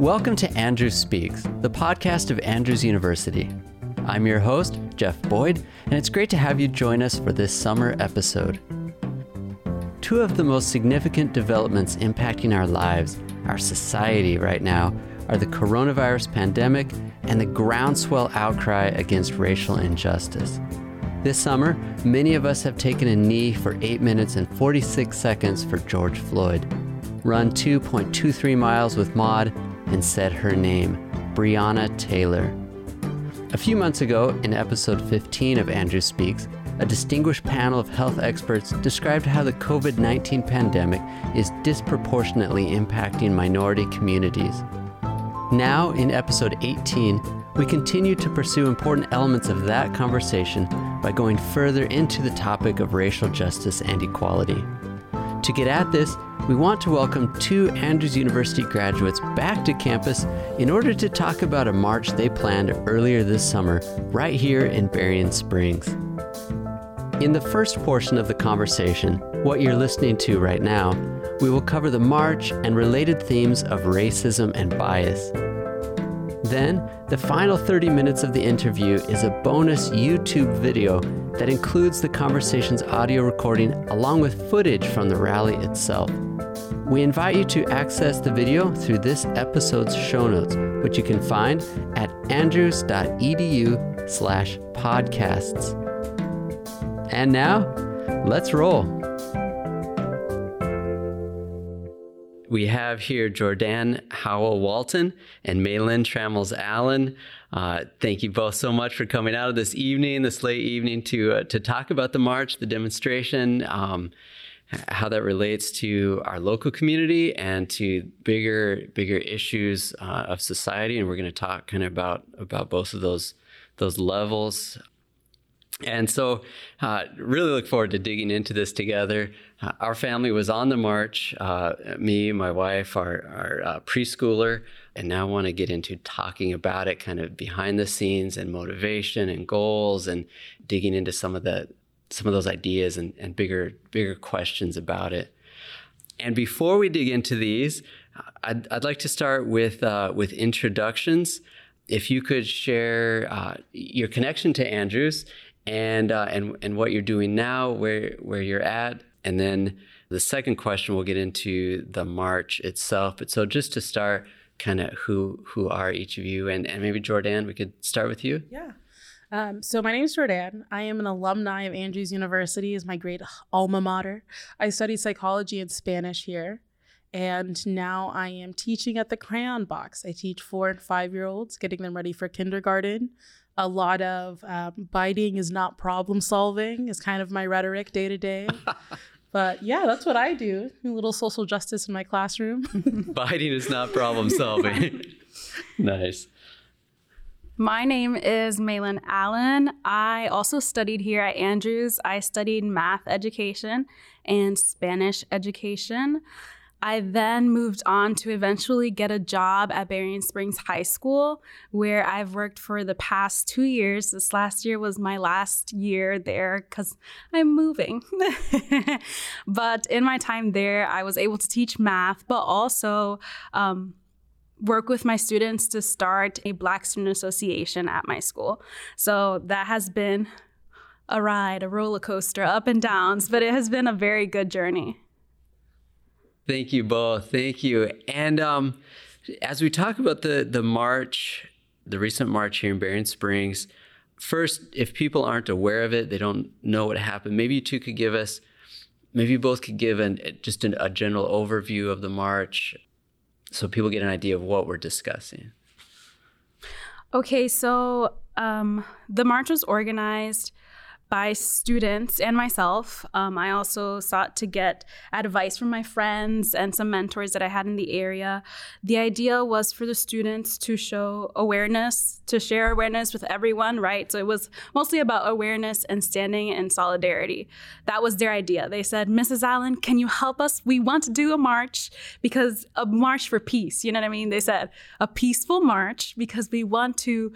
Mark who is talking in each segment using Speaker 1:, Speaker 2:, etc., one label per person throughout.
Speaker 1: Welcome to Andrews Speaks, the podcast of Andrews University. I'm your host, Jeff Boyd, and it's great to have you join us for this summer episode. Two of the most significant developments impacting our lives, our society right now, are the coronavirus pandemic and the groundswell outcry against racial injustice. This summer, many of us have taken a knee for 8 minutes and 46 seconds for George Floyd, run 2.23 miles with Ahmaud, and said her name, Breonna Taylor. A few months ago, in episode 15 of Andrews Speaks, a distinguished panel of health experts described how the COVID 19 pandemic is disproportionately impacting minority communities. Now, in episode 18, we continue to pursue important elements of that conversation by going further into the topic of racial justice and equality. To get at this, we want to welcome two Andrews University graduates back to campus in order to talk about a march they planned earlier this summer right here in Berrien Springs. In the first portion of the conversation, what you're listening to right now, we will cover the march and related themes of racism and bias. Then, the final 30 minutes of the interview is a bonus YouTube video that includes the conversation's audio recording along with footage from the rally itself. We invite you to access the video through this episode's show notes, which you can find at andrews.edu slash podcasts. And now, let's roll. We have here Jordanne Howell Walton and Meylin Trammels Allen. Uh, thank you both so much for coming out of this evening, this late evening, to uh, to talk about the march, the demonstration, um, how that relates to our local community and to bigger bigger issues uh, of society. And we're going to talk kind of about about both of those those levels. And so, uh, really look forward to digging into this together. Our family was on the march, uh, me, my wife, our, our uh, preschooler, and now I want to get into talking about it kind of behind the scenes and motivation and goals and digging into some of the some of those ideas and, and bigger bigger questions about it. And before we dig into these, I'd, I'd like to start with uh, with introductions. If you could share uh, your connection to Andrews and uh, and and what you're doing now, where where you're at, and then the second question we'll get into the march itself. But so just to start, kind of who who are each of you, and and maybe Jordanne, we could start with you.
Speaker 2: Yeah. Um, so my name is Jordanne. I am an alumni of Andrews University. is my great alma mater. I studied psychology and Spanish here. And now I am teaching at the Crayon Box. I teach four and five year olds, getting them ready for kindergarten a lot of um, biting is not problem solving is kind of my rhetoric day to day. But yeah, that's what I do. A little social justice in my classroom.
Speaker 1: biting is not problem solving. nice.
Speaker 3: My name is Meylin Allen. I also studied here at Andrews. I studied math education and Spanish education. I then moved on to eventually get a job at Berrien Springs High School, where I've worked for the past two years. This last year was my last year there because I'm moving. but in my time there, I was able to teach math, but also um, work with my students to start a Black Student Association at my school. So that has been a ride, a roller coaster, up and downs, but it has been a very good journey.
Speaker 1: Thank you both. Thank you. And um, as we talk about the the march, the recent march here in Berrien Springs, first, if people aren't aware of it, they don't know what happened. Maybe you two could give us, maybe you both could give an just an, a general overview of the march, so people get an idea of what we're discussing.
Speaker 3: Okay, so um, the march was organized by students and myself. Um, I also sought to get advice from my friends and some mentors that I had in the area. The idea was for the students to show awareness, to share awareness with everyone, right? So it was mostly about awareness and standing in solidarity. That was their idea. They said, Mrs. Allen, can you help us? We want to do a march because a march for peace. You know what I mean? They said, a peaceful march because we want to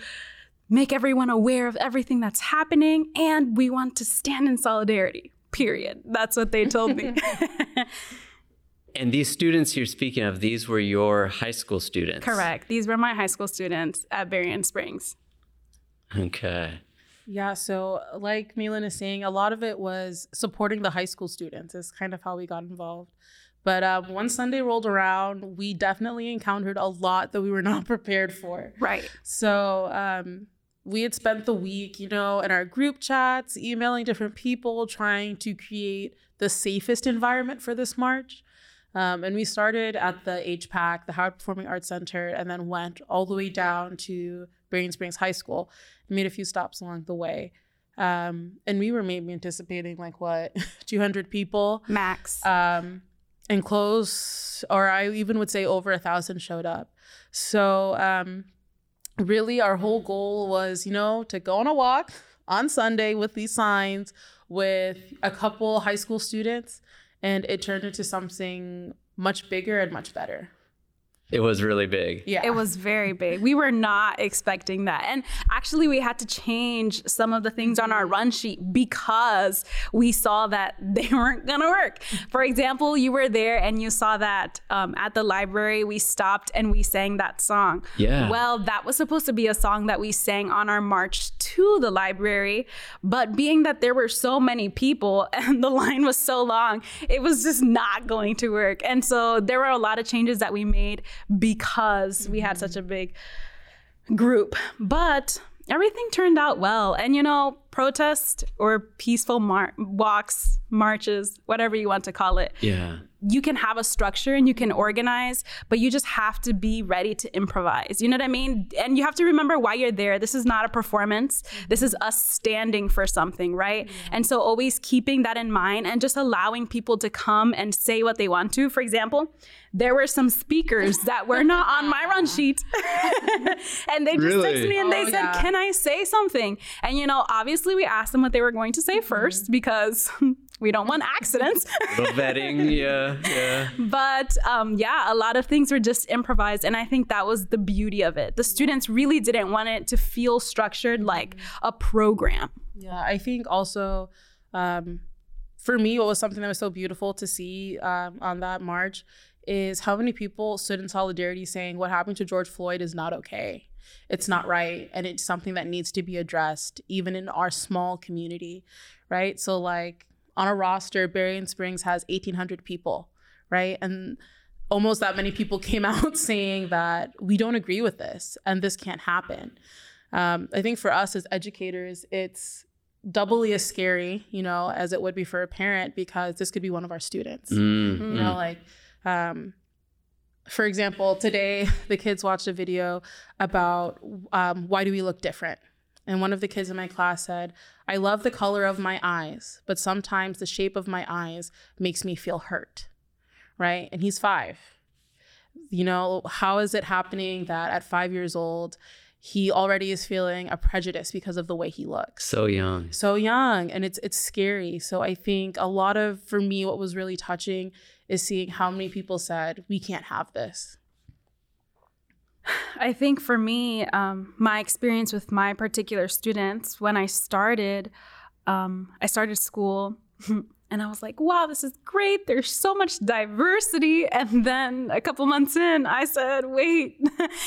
Speaker 3: make everyone aware of everything that's happening, and we want to stand in solidarity. Period. That's what they told me.
Speaker 1: And these students you're speaking of, these were your high school students.
Speaker 3: Correct. These were my high school students at Berrien Springs.
Speaker 1: Okay.
Speaker 2: Yeah, so like Meylin is saying, a lot of it was supporting the high school students, is kind of how we got involved. But um, when Sunday rolled around, we definitely encountered a lot that we were not prepared for.
Speaker 3: Right.
Speaker 2: So um, we had spent the week, you know, in our group chats, emailing different people, trying to create the safest environment for this march. Um, and we started at the HPAC, the Howard Performing Arts Center, and then went all the way down to Berrien Springs High School and made a few stops along the way. Um, and we were maybe anticipating like what, 200 people
Speaker 3: Max.
Speaker 2: um, and close, or I even would say over a thousand showed up. So um, really, our whole goal was, you know, to go on a walk on Sunday with these signs with a couple high school students, and it turned into something much bigger and much better.
Speaker 1: It was really big.
Speaker 2: Yeah,
Speaker 3: It was very big. We were not expecting that. And actually, we had to change some of the things on our run sheet because we saw that they weren't going to work. For example, you were there and you saw that um, at the library, we stopped and we sang that song.
Speaker 1: Yeah.
Speaker 3: Well, that was supposed to be a song that we sang on our march to the library. But being that there were so many people and the line was so long, it was just not going to work. And so there were a lot of changes that we made because we had such mm-hmm. a big group. But everything turned out well. And you know, protest or peaceful mar- walks, marches, whatever you want to call it,
Speaker 1: Yeah.
Speaker 3: you can have a structure and you can organize, but you just have to be ready to improvise. You know what I mean? And you have to remember why you're there. This is not a performance. This is us standing for something, right? And so always keeping that in mind and just allowing people to come and say what they want to. For example, there were some speakers that were not on my run sheet. and they just
Speaker 1: Really?
Speaker 3: texted me and they
Speaker 2: Oh,
Speaker 3: said,
Speaker 2: yeah.
Speaker 3: Can I say something? And you know, obviously we asked them what they were going to say first because we don't want accidents.
Speaker 1: Little vetting. Yeah. Yeah.
Speaker 3: But um, yeah, a lot of things were just improvised. And I think that was the beauty of it. The students really didn't want it to feel structured like a program.
Speaker 2: Yeah, I think also um, for me, what was something that was so beautiful to see um, on that march is how many people stood in solidarity saying what happened to George Floyd is not okay. It's not right. And it's something that needs to be addressed, even in our small community, right? So, like on a roster, Berrien Springs has 1,800 people, right? And almost that many people came out saying that we don't agree with this and this can't happen. Um, I think for us as educators, it's doubly as scary, you know, as it would be for a parent because this could be one of our students.
Speaker 1: Mm.
Speaker 2: You know, like, um, for example, today the kids watched a video about um, why do we look different? And one of the kids in my class said, I love the color of my eyes, but sometimes the shape of my eyes makes me feel hurt. Right. And he's five. You know, how is it happening that at five years old, he already is feeling a prejudice because of the way he looks?
Speaker 1: So young.
Speaker 2: so young and it's it's scary so i think a lot of for me what was really touching is seeing how many people said we can't have this
Speaker 3: I think for me, um, my experience with my particular students, when I started, um, I started school and I was like, wow, this is great. There's so much diversity. And then a couple months in, I said, wait,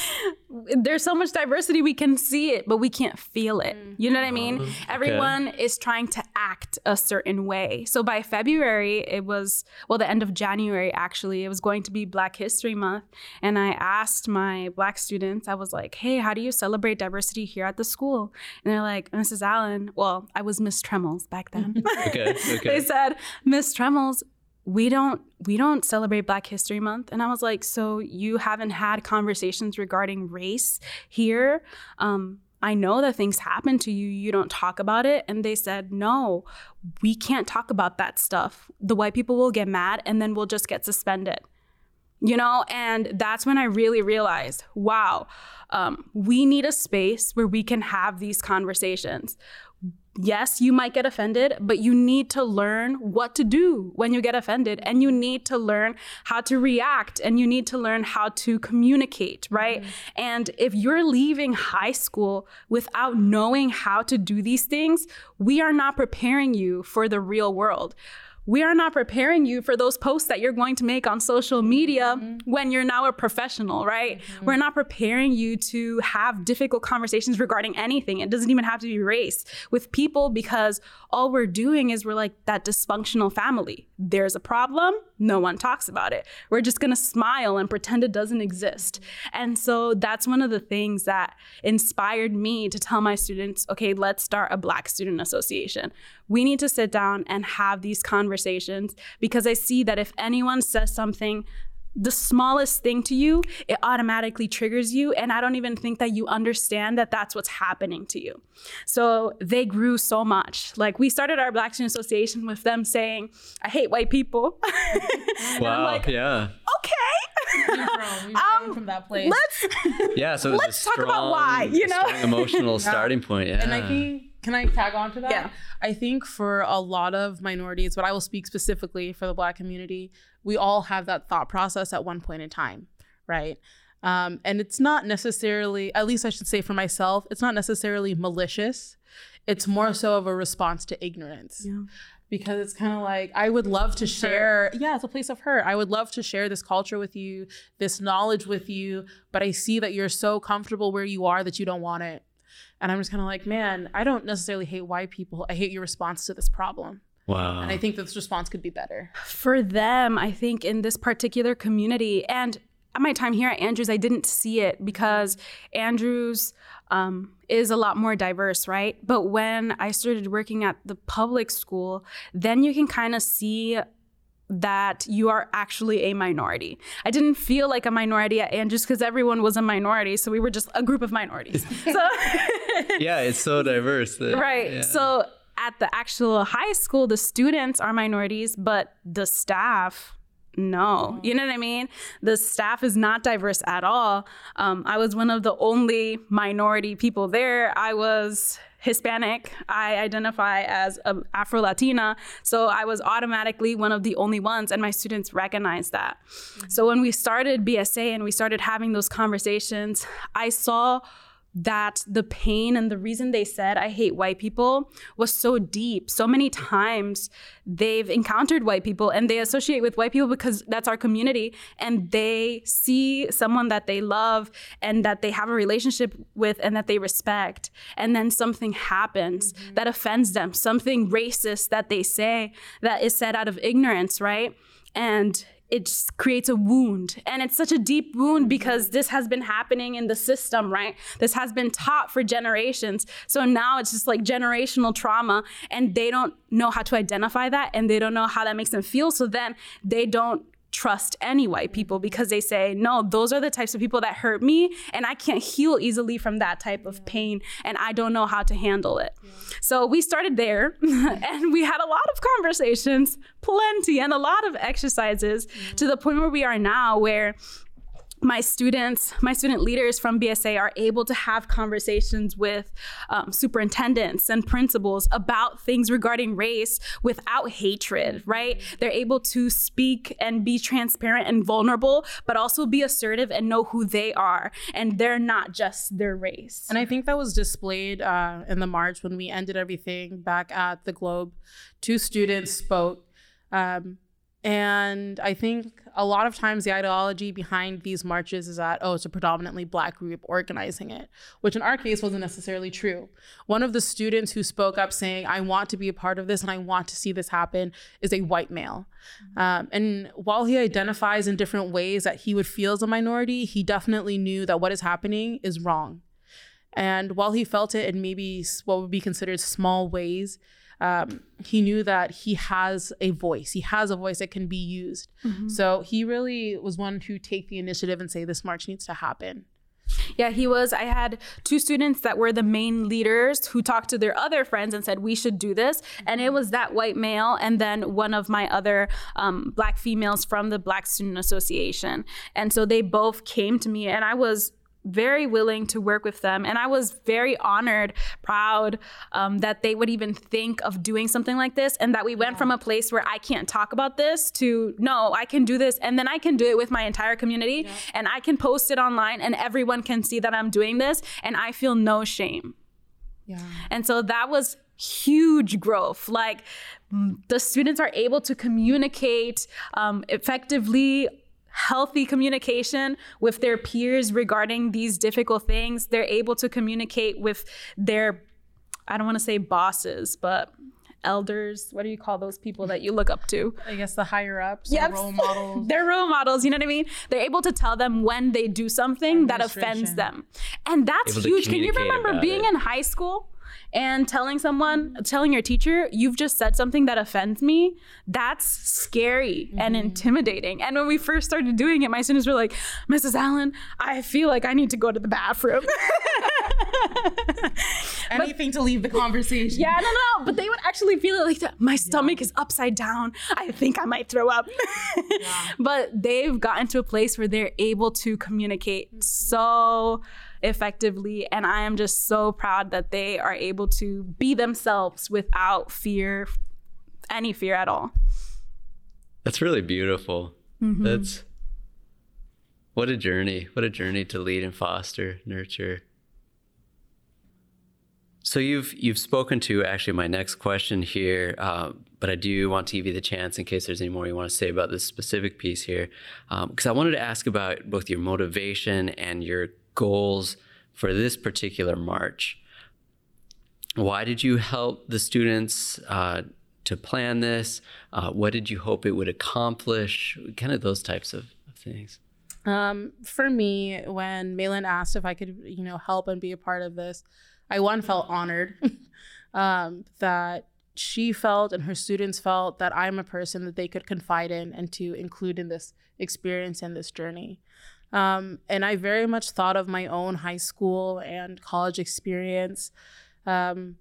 Speaker 3: there's so much diversity. We can see it, but we can't feel it. You know what I mean? Everyone is trying to act a certain way. So by February, it was, well, the end of January, actually, it was going to be Black History Month. And I asked my Black students, I was like, hey, how do you celebrate diversity here at the school? And they're like, Mrs. Allen, well, I was Miss Tremmels back then.
Speaker 1: Okay. okay.
Speaker 3: they said, Miss Tremmels, we don't we don't celebrate Black History Month. And I was like, so you haven't had conversations regarding race here? Um, I know that things happen to you. You don't talk about it. And they said, no, we can't talk about that stuff. The white people will get mad and then we'll just get suspended. You know, and that's when I really realized, wow, um, we need a space where we can have these conversations yes, you might get offended, but you need to learn what to do when you get offended. And you need to learn how to react and you need to learn how to communicate, right? And if you're leaving high school without knowing how to do these things, we are not preparing you for the real world. We are not preparing you for those posts that you're going to make on social media
Speaker 2: Mm-hmm.
Speaker 3: when you're now a professional, right? We're not preparing you to have difficult conversations regarding anything. It doesn't even have to be race with people because all we're doing is we're like that dysfunctional family. There's a problem, no one talks about it. We're just gonna smile and pretend it doesn't exist. And so that's one of the things that inspired me to tell my students okay, let's start a Black Student Association. We need to sit down and have these conversations because I see that if anyone says something the smallest thing to you, it automatically triggers you. And I don't even think that you understand that that's what's happening to you. So they grew so much. Like we started our Black Student Association with them saying, I hate white people. And I'm
Speaker 1: Wow.
Speaker 3: like,
Speaker 1: yeah.
Speaker 3: okay.
Speaker 2: We've grown, we've
Speaker 3: Um,
Speaker 2: from that place.
Speaker 3: Let's
Speaker 1: Yeah. So
Speaker 3: Let's
Speaker 1: a
Speaker 3: talk about why, you know?
Speaker 1: strong emotional starting point. Yeah.
Speaker 2: And I think, can I tag on to that?
Speaker 3: Yeah.
Speaker 2: I think for a lot of minorities, but I will speak specifically for the Black community, we all have that thought process at one point in time, right? Um, and it's not necessarily, at least I should say for myself, it's not necessarily malicious. It's more so of a response to ignorance.
Speaker 3: Yeah.
Speaker 2: Because it's kind of like, I would love to share, yeah, it's a place of hurt. I would love to share this culture with you, this knowledge with you, but I see that you're so comfortable where you are that you don't want it. And I'm just kind of like, man, I don't necessarily hate white people. I hate your response to this problem.
Speaker 1: Wow.
Speaker 2: And I think this response could be better.
Speaker 3: for them, I think in this particular community, and at my time here at Andrews, I didn't see it because Andrews um, is a lot more diverse, right? But when I started working at the public school, then you can kind of see that you are actually a minority. I didn't feel like a minority at Andrews because everyone was a minority. So we were just a group of minorities. so
Speaker 1: yeah, it's so diverse. that-
Speaker 3: Right.
Speaker 1: yeah.
Speaker 3: So at the actual high school, the students are minorities, but the staff, no. You know what I mean? The staff is not diverse at all. Um, I was one of the only minority people there. I was Hispanic. I identify as Afro Latina. So I was automatically one of the only ones, and my students recognized that. So when we started BSA and we started having those conversations, I saw that the pain and the reason they said I hate white people was so deep. So many times they've encountered white people and they associate with white people because that's our community and they see someone that they love and that they have a relationship with and that they respect. And then something happens mm-hmm. that offends them, something racist that they say that is said out of ignorance, right? And it just creates a wound. And it's such a deep wound mm-hmm. because this has been happening in the system, right? This has been taught for generations. So now it's just like generational trauma, and they don't know how to identify that and they don't know how that makes them feel. So then they don't trust any white people because they say, no, those are the types of people that hurt me, and I can't heal easily from that type of pain, and I don't know how to handle it. So we started there, and we had a lot of conversations, plenty, and a lot of exercises to the point where we are now, where my students, my student leaders from BSA are able to have conversations with um, superintendents and principals about things regarding race without hatred, right? They're able to speak and be transparent and vulnerable, but also be assertive and know who they are. And they're not just their race.
Speaker 2: And I think that was displayed uh, in the March when we ended everything back at the Globe. Two students spoke. Um, and I think a lot of times the ideology behind these marches is that, oh, it's a predominantly black group organizing it, which in our case wasn't necessarily true. One of the students who spoke up saying, I want to be a part of this and I want to see this happen is a white male. Um, and while he identifies in different ways that he would feel as a minority, he definitely knew that what is happening is wrong. And while he felt it in maybe what would be considered small ways, um, he knew that he has a voice. He has a voice that can be used. So he really was one to take the initiative and say, this march needs to happen.
Speaker 3: Yeah, he was. I had two students that were the main leaders who talked to their other friends and said, We should do this. And it was that white male and then one of my other um, black females from the Black Student Association. And so they both came to me, and I was very willing to work with them. And I was very honored, proud um, that they would even think of doing something like this and that we went from a place where I can't talk about this to no, I can do this. And then I can do it with my entire community and I can post it online and everyone can see that I'm doing this and I feel no shame.
Speaker 2: Yeah.
Speaker 3: And so that was huge growth. Like the students are able to communicate um, effectively healthy communication with their peers regarding these difficult things. They're able to communicate with their, I don't want to say bosses, but elders. What do you call those people that you look up to?
Speaker 2: I guess the higher ups,
Speaker 3: Yep.
Speaker 2: role models.
Speaker 3: They're role models, you know what I mean? They're able to tell them when they do something that offends them. And that's
Speaker 1: Able
Speaker 3: huge. Can you remember being
Speaker 1: it.
Speaker 3: in high school and telling someone, telling your teacher, you've just said something that offends me? That's scary and
Speaker 2: Mm-hmm.
Speaker 3: intimidating. And when we first started doing it, my students were like, Mrs. Allen, I feel like I need to go to the bathroom.
Speaker 2: Anything to leave the conversation.
Speaker 3: Yeah, no, no, but they would actually feel it like that. My stomach is upside down. I think I might throw up. But they've gotten to a place where they're able to communicate so effectively. And I am just so proud that they are able to be themselves without fear, any fear at all.
Speaker 1: That's really beautiful. That's what a journey. What a journey to lead and foster, nurture. So you've you've spoken to actually my next question here, uh, but I do want to give you the chance in case there's any more you want to say about this specific piece here, because I wanted to ask about both your motivation and your goals for this particular march. Why did you help the students uh, to plan this? Uh, what did you hope it would accomplish? Kind of those types of, of things.
Speaker 2: Um, for me, when Meylin asked if I could, you know, help and be a part of this, I one felt honored um, that she felt and her students felt that I'm a person that they could confide in and to include in this experience and this journey. Um, and I very much thought of my own high school and college experience. Um,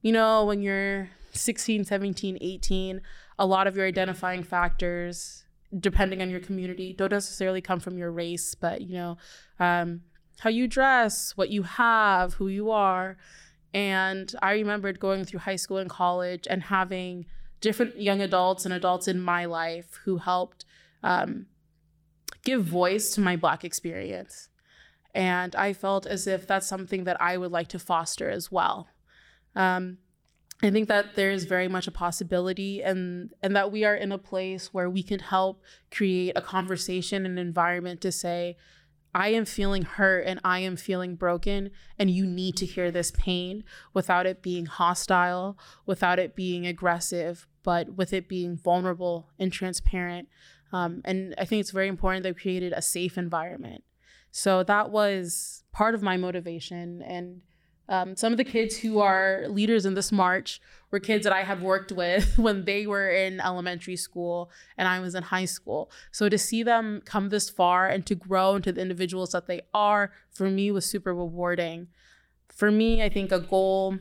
Speaker 2: you know, when you're 16, 17, 18, a lot of your identifying factors, depending on your community, don't necessarily come from your race, but, you know, um, how you dress, what you have, who you are. And I remembered going through high school and college and having different young adults and adults in my life who helped um, give voice to my Black experience. And I felt as if that's something that I would like to foster as well. Um, I think that there is very much a possibility and and that we are in a place where we can help create a conversation and environment to say I am feeling hurt and I am feeling broken and you need to hear this pain without it being hostile, without it being aggressive, but with it being vulnerable and transparent. Um, and I think it's very important that we created a safe environment. So that was part of my motivation and um, some of the kids who are leaders in this march were kids that I had worked with when they were in elementary school and I was in high school. So to see them come this far and to grow into the individuals that they are, for me, was super rewarding. For me, I think a goal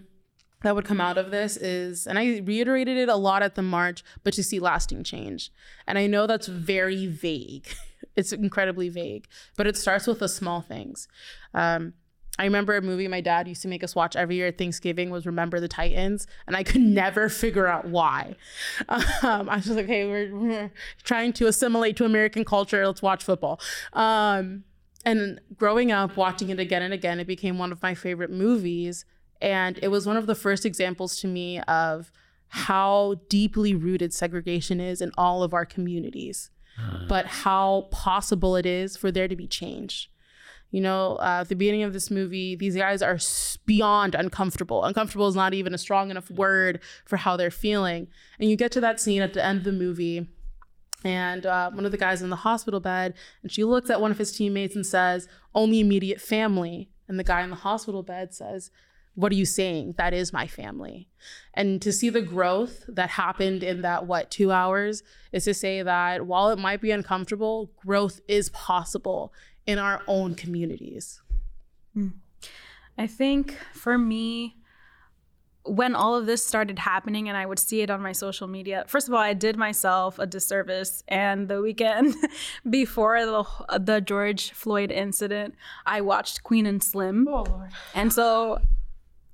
Speaker 2: that would come out of this is, and I reiterated it a lot at the march, but to see lasting change. And I know that's very vague. it's incredibly vague, but it starts with the small things. Um, I remember a movie my dad used to make us watch every year at Thanksgiving was Remember the Titans, and I could never figure out why. Um, I was just like, hey, we're, we're trying to assimilate to American culture. Let's watch football. Um, and growing up, watching it again and again, it became one of my favorite movies. And it was one of the first examples to me of how deeply rooted segregation is in all of our communities, but how possible it is for there to be change. You know, uh, at the beginning of this movie, these guys are beyond uncomfortable. Uncomfortable is not even a strong enough word for how they're feeling. And you get to that scene at the end of the movie, and uh, one of the guys in the hospital bed, and she looks at one of his teammates and says, Only immediate family. And the guy in the hospital bed says, What are you saying? That is my family. And to see the growth that happened in that, what, two hours, is to say that while it might be uncomfortable, growth is possible in our own communities. Hmm.
Speaker 3: I think for me, when all of this started happening and I would see it on my social media, first of all, I did myself a disservice. And the weekend before the, the George Floyd incident, I watched Queen and Slim.
Speaker 2: Oh, Lord.
Speaker 3: And so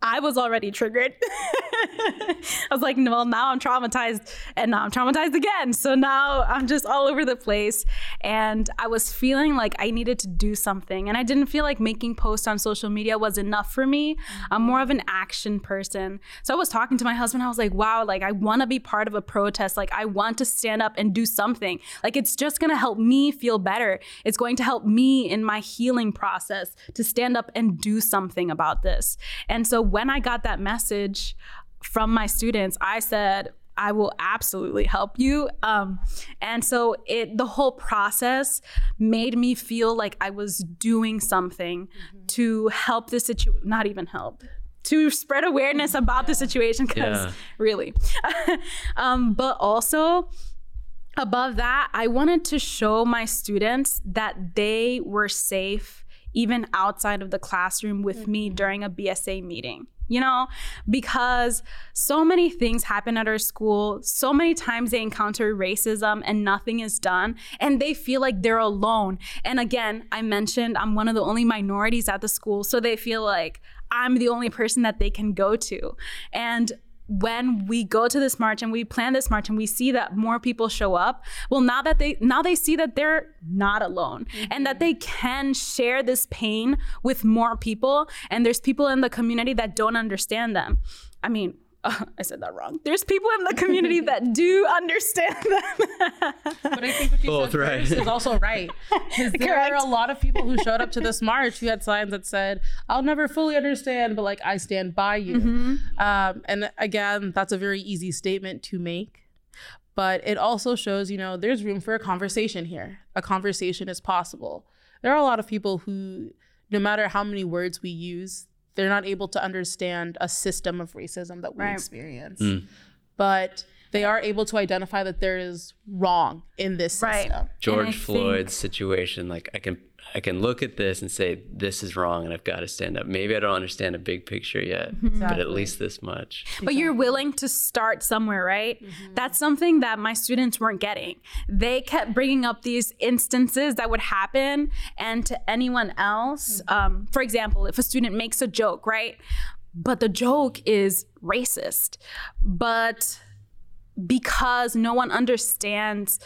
Speaker 3: I was already triggered. I was like, well, now I'm traumatized and now I'm traumatized again. So now I'm just all over the place. And I was feeling like I needed to do something. And I didn't feel like making posts on social media was enough for me. I'm more of an action person. So I was talking to my husband. I was like, wow, like I want to be part of a protest. Like I want to stand up and do something. Like it's just going to help me feel better. It's going to help me in my healing process to stand up and do something about this. And so when I got that message from my students, I said, I will absolutely help you. Um, and so it the whole process made me feel like I was doing something mm-hmm. to help the situation, not even help, to spread awareness about yeah. the situation because yeah. really um, but also above that i wanted to show my students that they were safe even outside of the classroom with mm-hmm. me during a bsa meeting you know, because so many things happen at our school. So many times they encounter racism and nothing is done, and they feel like they're alone. And again, I mentioned I'm one of the only minorities at the school, so they feel like I'm the only person that they can go to. And when we go to this march and we plan this march and we see that more people show up well now that they now they see that they're not alone mm-hmm. and that they can share this pain with more people and there's people in the community that don't understand them i mean uh, I said that wrong. There's people in the community that do understand them.
Speaker 2: but I think what you Both said right. is also right. There are a lot of people who showed up to this march who had signs that said, "I'll never fully understand, but like I stand by you." Mm-hmm. Um, and again, that's a very easy statement to make. But it also shows, you know, there's room for a conversation here. A conversation is possible. There are a lot of people who, no matter how many words we use, they're not able to understand a system of racism that we right. experience. Mm. But they are able to identify that there is wrong in this system. Right.
Speaker 1: George Floyd's think... situation, like I can I can look at this and say this is wrong and I've got to stand up. Maybe I don't understand a big picture yet, exactly. but at least this much.
Speaker 3: But you're willing to start somewhere, right? Mm-hmm. That's something that my students weren't getting. They kept bringing up these instances that would happen and to anyone else. Mm-hmm. Um, for example, if a student makes a joke, right? But the joke is racist. But because no one understands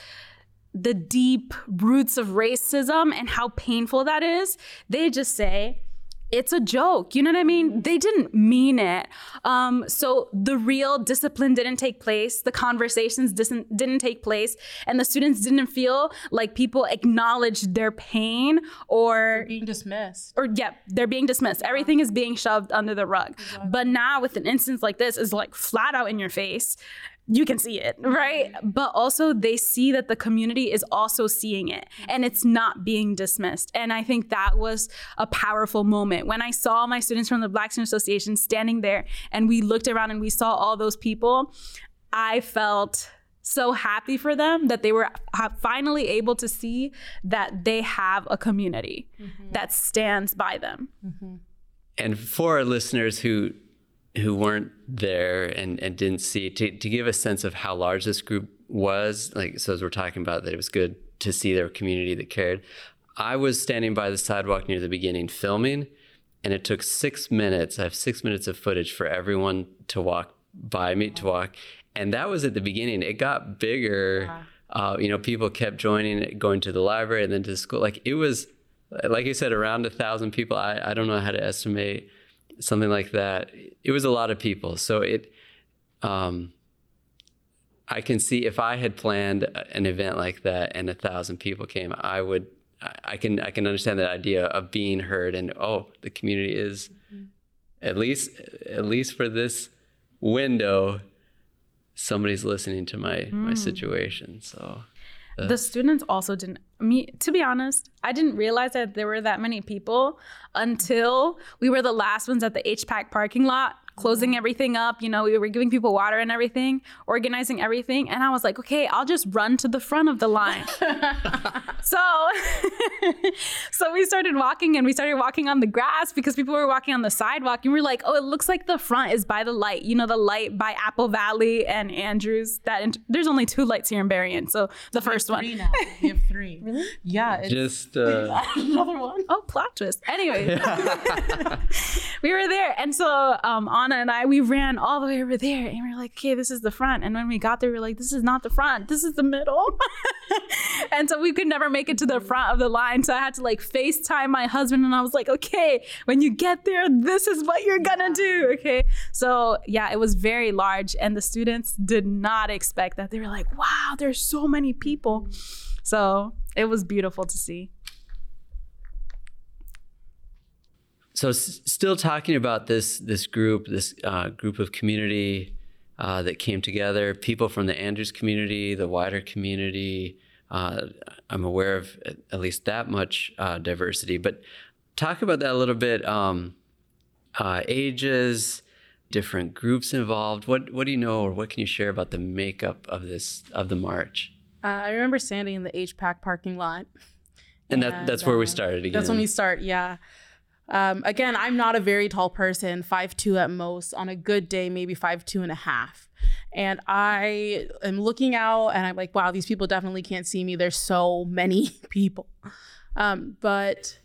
Speaker 3: the deep roots of racism and how painful that is, they just say, it's a joke. You know what I mean? They didn't mean it. Um, so the real discipline didn't take place. The conversations didn't, didn't take place. And the students didn't feel like people acknowledged their pain or
Speaker 2: they're being dismissed.
Speaker 3: Or, yeah, they're being dismissed. Everything is being shoved under the rug. Exactly. But now, with an instance like this, is like flat out in your face you can see it, right? But also they see that the community is also seeing it and it's not being dismissed. And I think that was a powerful moment when I saw my students from the Black Student Association standing there and we looked around and we saw all those people. I felt so happy for them that they were finally able to see that they have a community mm-hmm. that stands by them.
Speaker 1: Mm-hmm. And for our listeners who who weren't there and, and didn't see to, to give a sense of how large this group was like so as we're talking about that it was good to see their community that cared i was standing by the sidewalk near the beginning filming and it took six minutes i have six minutes of footage for everyone to walk by me to walk and that was at the beginning. It got bigger. Uh, you know people kept joining going to the library and then to school. Like it was like you said around a thousand people. I, I don't know how to estimate something like that. It was a lot of people. So it, um, I can see if I had planned an event like that and a thousand people came, I would, I can, I can understand that idea of being heard and oh, the community is, mm-hmm. at least, at least for this window, somebody's listening to my mm. my situation. So
Speaker 3: the students also didn't me to be honest i didn't realize that there were that many people until we were the last ones at the hpac parking lot closing mm-hmm. everything up. You know, we were giving people water and everything, organizing everything. And I was like, okay, I'll just run to the front of the line. so, so we started walking and we started walking on the grass because people were walking on the sidewalk. And we are like, oh, it looks like the front is by the light. You know, the light by Apple Valley and Andrews. That int- there's only two lights here in Berrien. So the first one.
Speaker 2: Now. We have three. really? Yeah.
Speaker 1: Just uh...
Speaker 2: another one.
Speaker 3: Oh, plot twist. Anyway, we were there, and so um, on And I, we ran all the way over there and we are like, okay, this is the front. And when we got there, we are like, this is not the front, this is the middle. and so we could never make it to the mm-hmm. front of the line. So I had to like FaceTime my husband and I was like, okay, when you get there, this is what you're gonna do. Okay. So yeah, it was very large and the students did not expect that. They were like, wow, there's so many people. So it was beautiful to see.
Speaker 1: So s- still talking about this this group, this uh, group of community uh, that came together, people from the Andrews community, the wider community. Uh, I'm aware of at least that much uh, diversity, but talk about that a little bit. Um, uh, ages, different groups involved. What what do you know, or what can you share about the makeup of this of the march?
Speaker 2: Uh, I remember standing in the HPAC parking lot.
Speaker 1: And, and that, that's where we started again.
Speaker 2: That's when we start, yeah. Um, again, I'm not a very tall person, five two at most. On a good day, maybe five two and a half. And I am looking out, and I'm like, wow, these people definitely can't see me. There's so many people, um, but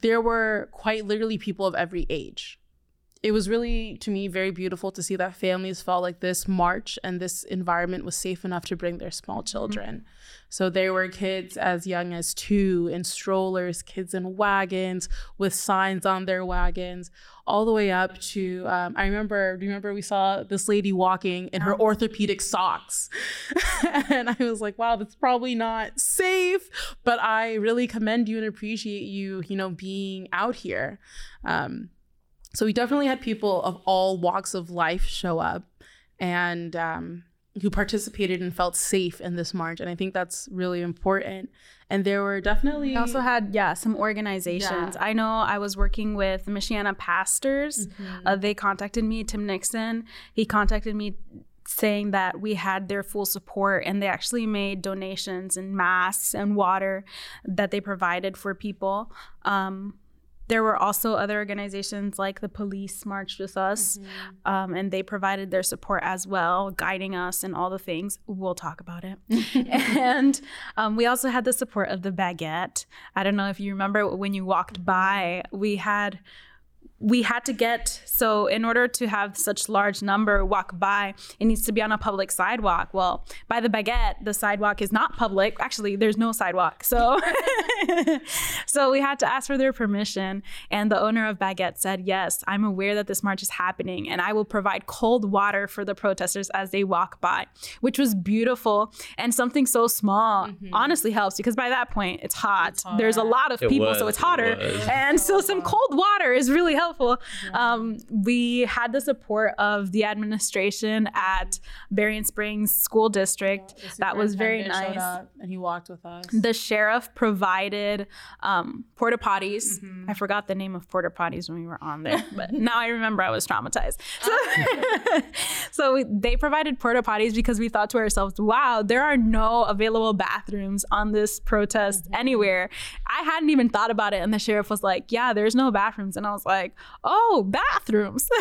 Speaker 2: there were quite literally people of every age it was really to me very beautiful to see that families felt like this march and this environment was safe enough to bring their small mm-hmm. children mm-hmm. So there were kids as young as two in strollers kids in wagons with signs on their wagons all the way up to um, i remember do you remember we saw this lady walking in her orthopedic socks? And i was like wow that's probably not safe but i really commend you and appreciate you you know being out here. Um, so we definitely had people of all walks of life show up and um, who participated and felt safe in this march. And I think that's really important. And there were definitely.
Speaker 3: We also had, yeah, some organizations. Yeah. I know I was working with Michiana Pastors. Mm-hmm. Uh, they contacted me, Tim Nixon. He contacted me saying that we had their full support and they actually made donations and masks and water that they provided for people. Um, there were also other organizations like the police marched with us mm-hmm. um, and they provided their support as well guiding us and all the things. We'll talk about it. And um, we also had the support of the baguette. I don't know if you remember when you walked by we had we had to get so in order to have such large number walk by it needs to be on a public sidewalk. Well by the baguette the sidewalk is not public. Actually there's no sidewalk so so we had to ask for their permission and the owner of baguette said yes i'm aware that this march is happening and i will provide cold water for the protesters as they walk by which was beautiful and something so small mm-hmm. honestly helps because by that point it's hot, it's hot. there's a lot of it people was, so it's hotter. it and so some cold water is really helpful helpful. Yeah. Um, we had the support of the administration at Berrien Springs School District. Yeah, that was very nice.
Speaker 2: and he walked with us.
Speaker 3: The sheriff provided um, porta potties. Mm-hmm. I forgot the name of porta potties when we were on there, but now I remember I was traumatized. So, so we, they provided porta potties because we thought to ourselves, wow, there are no available bathrooms on this protest mm-hmm. anywhere. I hadn't even thought about it. And the sheriff was like, yeah, there's no bathrooms. And I was like, oh, bathrooms.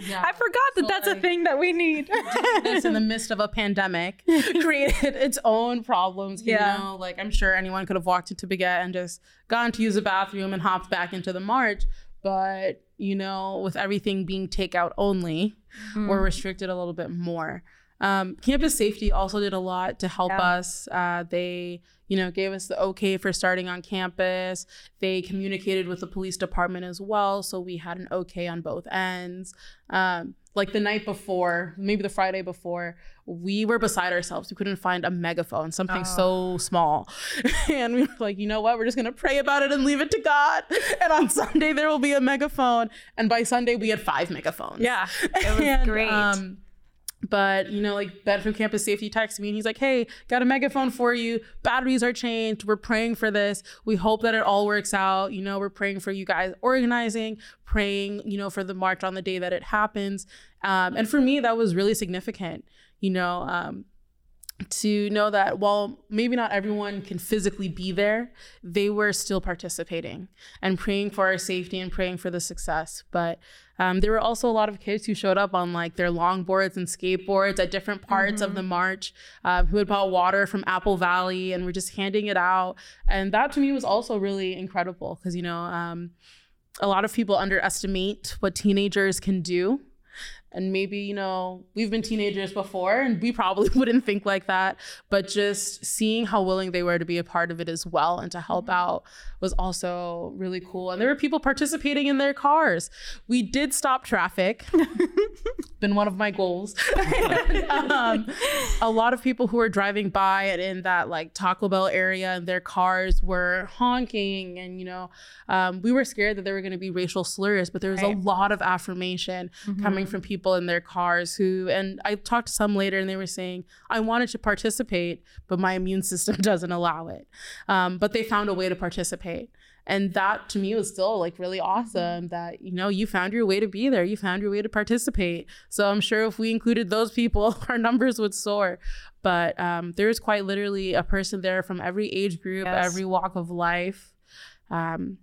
Speaker 3: Yeah. I forgot that so that's like, a thing that we need.
Speaker 2: this in the midst of a pandemic created its own problems. You yeah. know, like I'm sure anyone could have walked into Baguette and just gone to use a bathroom and hopped back into the march. But, you know, with everything being takeout only, mm. we're restricted a little bit more. Um, campus safety also did a lot to help yeah. us. Uh, they, you know, gave us the okay for starting on campus. They communicated with the police department as well, so we had an okay on both ends. Um, like the night before, maybe the Friday before, we were beside ourselves. We couldn't find a megaphone, something oh. so small. and we were like, you know what? We're just going to pray about it and leave it to God. And on Sunday, there will be a megaphone. And by Sunday, we had five megaphones.
Speaker 3: Yeah. It was and, great. Um,
Speaker 2: but you know like bedford campus safety texted me and he's like hey got a megaphone for you. Batteries are changed. We're praying for this. We hope that it all works out. You know we're praying for you guys organizing praying you know for the march on the day that it happens. Um, and for me that was really significant you know um, to know that while maybe not everyone can physically be there, they were still participating and praying for our safety and praying for the success. But um, there were also a lot of kids who showed up on like their longboards and skateboards at different parts mm-hmm. of the march, uh, who had bought water from Apple Valley and were just handing it out. And that to me was also really incredible because, you know, um, a lot of people underestimate what teenagers can do and maybe you know we've been teenagers before and we probably wouldn't think like that but just seeing how willing they were to be a part of it as well and to help mm-hmm. out was also really cool and there were people participating in their cars we did stop traffic been one of my goals um, a lot of people who were driving by and in that like taco bell area and their cars were honking and you know um, we were scared that there were going to be racial slurs but there was right. a lot of affirmation mm-hmm. coming from people people in their cars who, and I talked to some later and they were saying, I wanted to participate, but my immune system doesn't allow it. Um, but they found a way to participate. And that to me was still like really awesome that, you know, you found your way to be there, you found your way to participate. So I'm sure if we included those people, our numbers would soar. But um, there was quite literally a person there from every age group, yes. every walk of life. Um,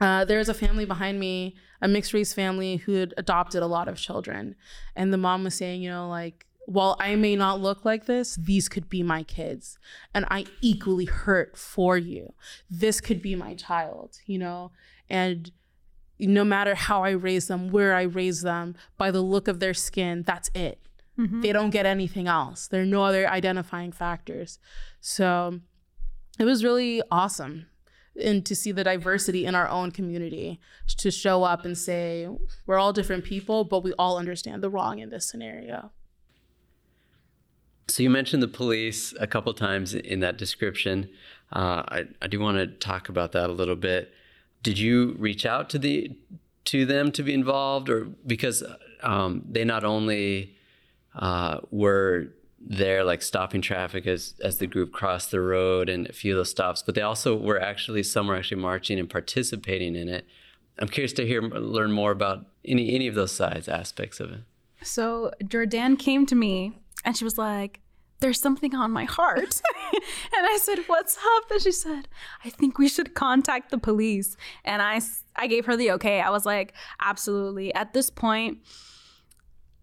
Speaker 2: uh, there's a family behind me, a mixed race family who had adopted a lot of children. And the mom was saying, you know, like, while I may not look like this, these could be my kids. And I equally hurt for you. This could be my child, you know? And no matter how I raise them, where I raise them, by the look of their skin, that's it. Mm-hmm. They don't get anything else. There are no other identifying factors. So it was really awesome and to see the diversity in our own community to show up and say we're all different people but we all understand the wrong in this scenario
Speaker 1: so you mentioned the police a couple times in that description. Uh, I, I do want to talk about that a little bit. Did you reach out to the to them to be involved or because um, they not only uh, were there like stopping traffic as as the group crossed the road and a few of those stops but they also were actually some were actually marching and participating in it. I'm curious to hear learn more about any any of those sides aspects of it.
Speaker 3: So Jordanne came to me and she was like there's something on my heart and i said what's up and she said i think we should contact the police and i i gave her the okay i was like absolutely at this point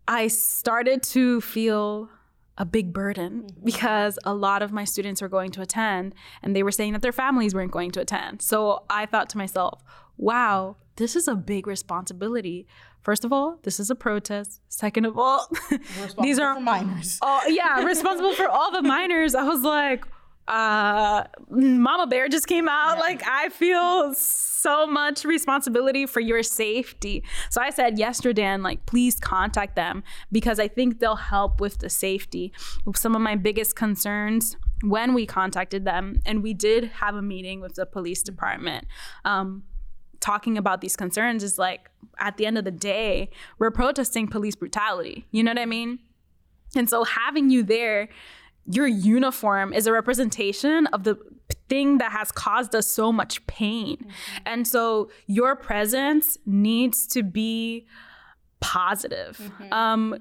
Speaker 3: i started to feel a big burden mm-hmm. because a lot of my students were going to attend and they were saying that their families weren't going to attend. So I thought to myself, wow, this is a big responsibility. First of all, this is a protest. Second of all, these are
Speaker 2: minors.
Speaker 3: Oh, yeah, responsible for all the minors. I was like, uh mama bear just came out yeah. like i feel so much responsibility for your safety so i said yes Jordanne like please contact them because i think they'll help with the safety some of my biggest concerns when we contacted them and we did have a meeting with the police department um, talking about these concerns is like at the end of the day we're protesting police brutality you know what i mean and so having you there your uniform is a representation of the thing that has caused us so much pain. Mm-hmm. And so your presence needs to be positive. Mm-hmm. Um,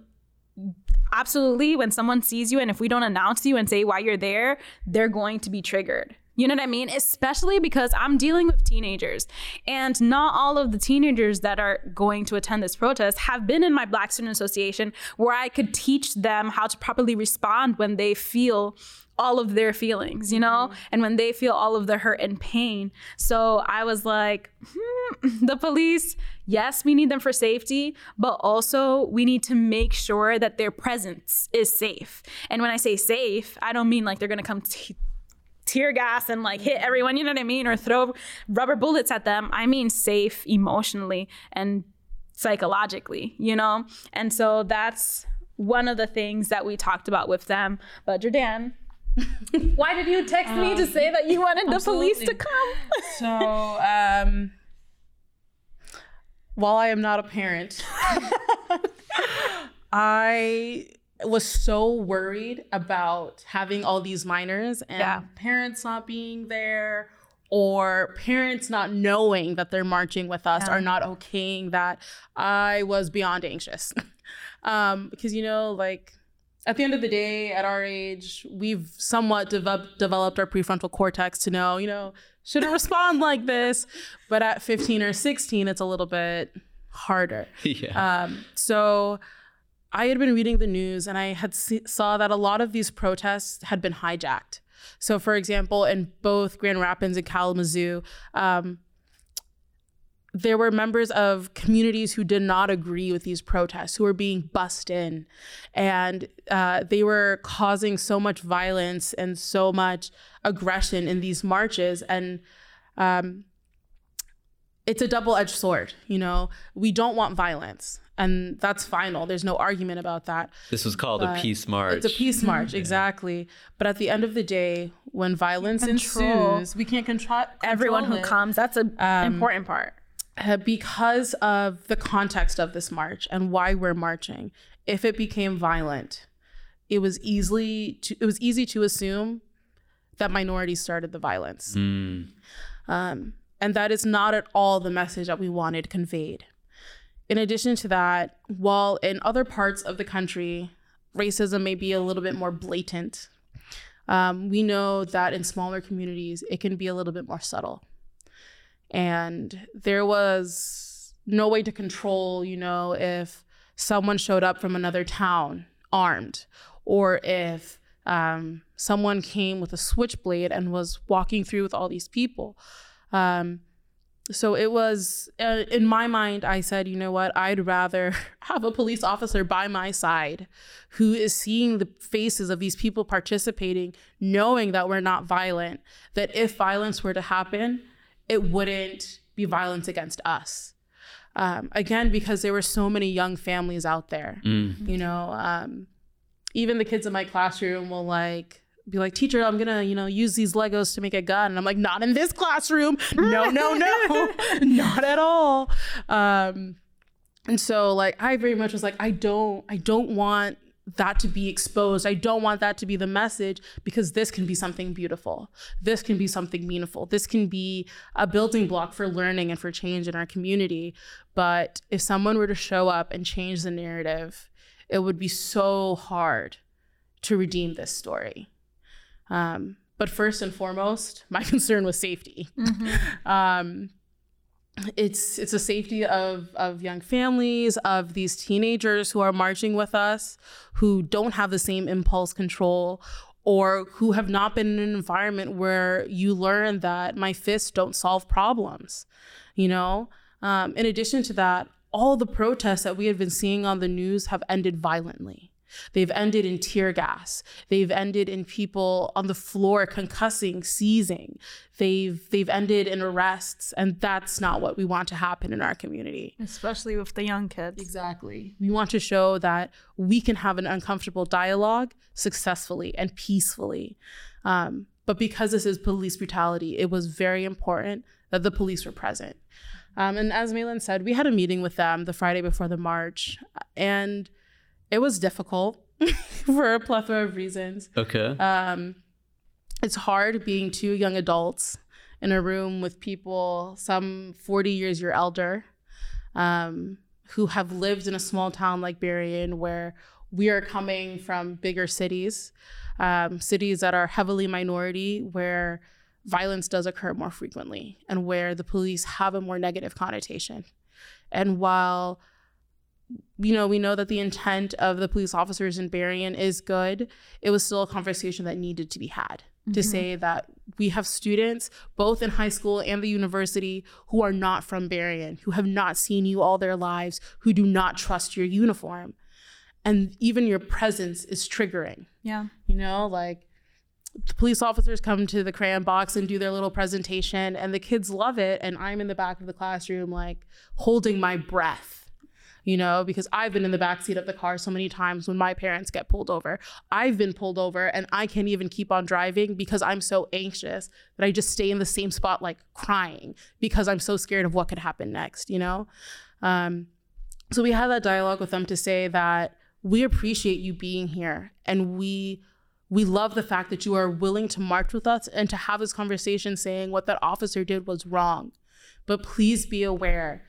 Speaker 3: absolutely, when someone sees you and if we don't announce you and say why you're there, they're going to be triggered. You know what I mean? Especially because I'm dealing with teenagers. And not all of the teenagers that are going to attend this protest have been in my Black Student Association where I could teach them how to properly respond when they feel all of their feelings, you know, mm-hmm. and when they feel all of the hurt and pain. So I was like, hmm, the police, yes, we need them for safety, but also we need to make sure that their presence is safe. And when I say safe, I don't mean like they're gonna come t- tear gas and like hit everyone, you know what I mean, or throw rubber bullets at them. I mean safe emotionally and psychologically, you know? And so that's one of the things that we talked about with them. But Jordanne, why did you text um, me to um, say that you wanted the police to come?
Speaker 2: so, um, while I am not a parent, I was so worried about having all these minors and yeah. parents not being there or parents not knowing that they're marching with us yeah. or not okaying that i was beyond anxious um, because you know like at the end of the day at our age we've somewhat de- developed our prefrontal cortex to know you know shouldn't respond like this but at 15 or 16 it's a little bit harder
Speaker 1: yeah.
Speaker 2: Um, so I had been reading the news and I had see, saw that a lot of these protests had been hijacked. So, for example, in both Grand Rapids and Kalamazoo, um, there were members of communities who did not agree with these protests, who were being bussed in, and uh, they were causing so much violence and so much aggression in these marches. And um, it's a double-edged sword. You know, we don't want violence, and that's final. There's no argument about that.
Speaker 1: This was called a peace march.
Speaker 2: It's a peace march, exactly. But at the end of the day, when violence
Speaker 3: Control.
Speaker 2: ensues, we can't control
Speaker 3: Everyone who
Speaker 2: it.
Speaker 3: comes, that's an important part.
Speaker 2: Uh, because of the context of this march and why we're marching. If it became violent, it was easily to, it was easy to assume that minorities started the violence,
Speaker 1: Mm.
Speaker 2: um, and that is not at all the message that we wanted conveyed. In addition to that, while in other parts of the country, racism may be a little bit more blatant, um, we know that in smaller communities, it can be a little bit more subtle. And there was no way to control you know if someone showed up from another town armed or if um, someone came with a switchblade and was walking through with all these people. Um, so it was uh, in my mind i said you know what i'd rather have a police officer by my side who is seeing the faces of these people participating knowing that we're not violent that if violence were to happen it wouldn't be violence against us. Um, again, because there were so many young families out there.
Speaker 1: Mm.
Speaker 2: You know, um, even the kids in my classroom will like be like, "Teacher, I'm gonna, you know, use these Legos to make a gun," and I'm like, "Not in this classroom! No, no, no, not at all." Um, and so, like, I very much was like, I don't, I don't want that to be exposed. I don't want that to be the message because this can be something beautiful. This can be something meaningful. This can be a building block for learning and for change in our community. But if someone were to show up and change the narrative, it would be so hard to redeem this story. Um, but first and foremost, my concern was safety. Um, it's it's the safety of of young families of these teenagers who are marching with us who don't have the same impulse control or who have not been in an environment where you learn that my fists don't solve problems you know? Um, in addition to that all the protests that we have been seeing on the news have ended violently They've ended in tear gas. They've ended in people on the floor concussing, seizing. They've they've ended in arrests, and that's not what we want to happen in our community.
Speaker 3: Especially with the young kids.
Speaker 2: Exactly. We want to show that we can have an uncomfortable dialogue successfully and peacefully. Um, but because this is police brutality, it was very important that the police were present. Um, and as Meylin said, we had a meeting with them the Friday before the march, and it was difficult for a plethora of reasons.
Speaker 1: Okay.
Speaker 2: Um, it's hard being two young adults in a room with people some 40 years your elder um, who have lived in a small town like Berrien where we are coming from bigger cities, um, cities that are heavily minority where violence does occur more frequently and where the police have a more negative connotation. And while you know, we know that the intent of the police officers in Berrien is good. It was still a conversation that needed to be had to mm-hmm. say that we have students, both in high school and the university, who are not from Berrien, who have not seen you all their lives, who do not trust your uniform. And even your presence is triggering.
Speaker 3: Yeah.
Speaker 2: You know, like the police officers come to the crayon box and do their little presentation, and the kids love it. And I'm in the back of the classroom, like holding my breath you know, because I've been in the backseat of the car so many times when my parents get pulled over. I've been pulled over and I can't even keep on driving because I'm so anxious that I just stay in the same spot, like crying because I'm so scared of what could happen next, you know? Um, so we had that dialogue with them to say that we appreciate you being here and we we love the fact that you are willing to march with us and to have this conversation saying what that officer did was wrong. But please be aware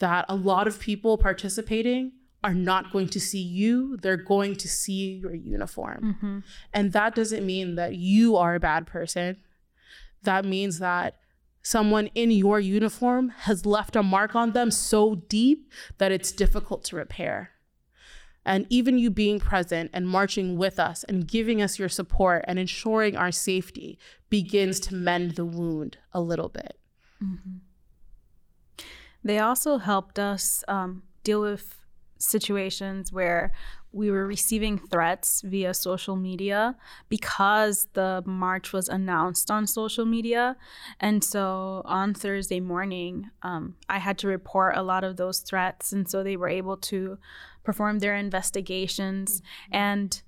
Speaker 2: that a lot of people participating are not going to see you, they're going to see your uniform. Mm-hmm. And that doesn't mean that you are a bad person. That means that someone in your uniform has left a mark on them so deep that it's difficult to repair. And even you being present and marching with us and giving us your support and ensuring our safety begins to mend the wound a little bit. Mm-hmm.
Speaker 3: They also helped us um, deal with situations where we were receiving threats via social media because the march was announced on social media. And so on Thursday morning, um, I had to report a lot of those threats. And so they were able to perform their investigations. Mm-hmm. And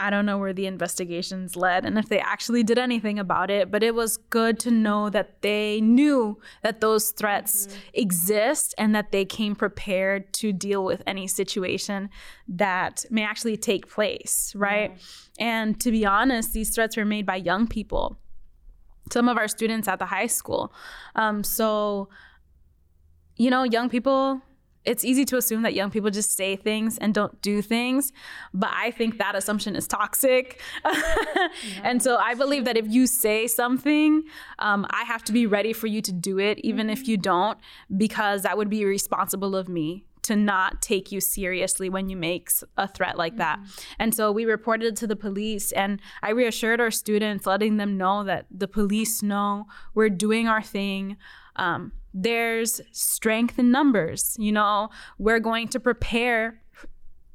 Speaker 3: I don't know where the investigations led and if they actually did anything about it, but it was good to know that they knew that those threats mm-hmm. exist and that they came prepared to deal with any situation that may actually take place, right? And to be honest, these threats were made by young people, some of our students at the high school. Um, so, you know, young people it's easy to assume that young people just say things and don't do things, but I think that assumption is toxic. yeah, and so I believe that if you say something, um, I have to be ready for you to do it, even mm-hmm. if you don't, because that would be irresponsible of me to not take you seriously when you make a threat like that. Mm-hmm. And so we reported to the police and I reassured our students, letting them know that the police know we're doing our thing. Um, there's strength in numbers. You know, we're going to prepare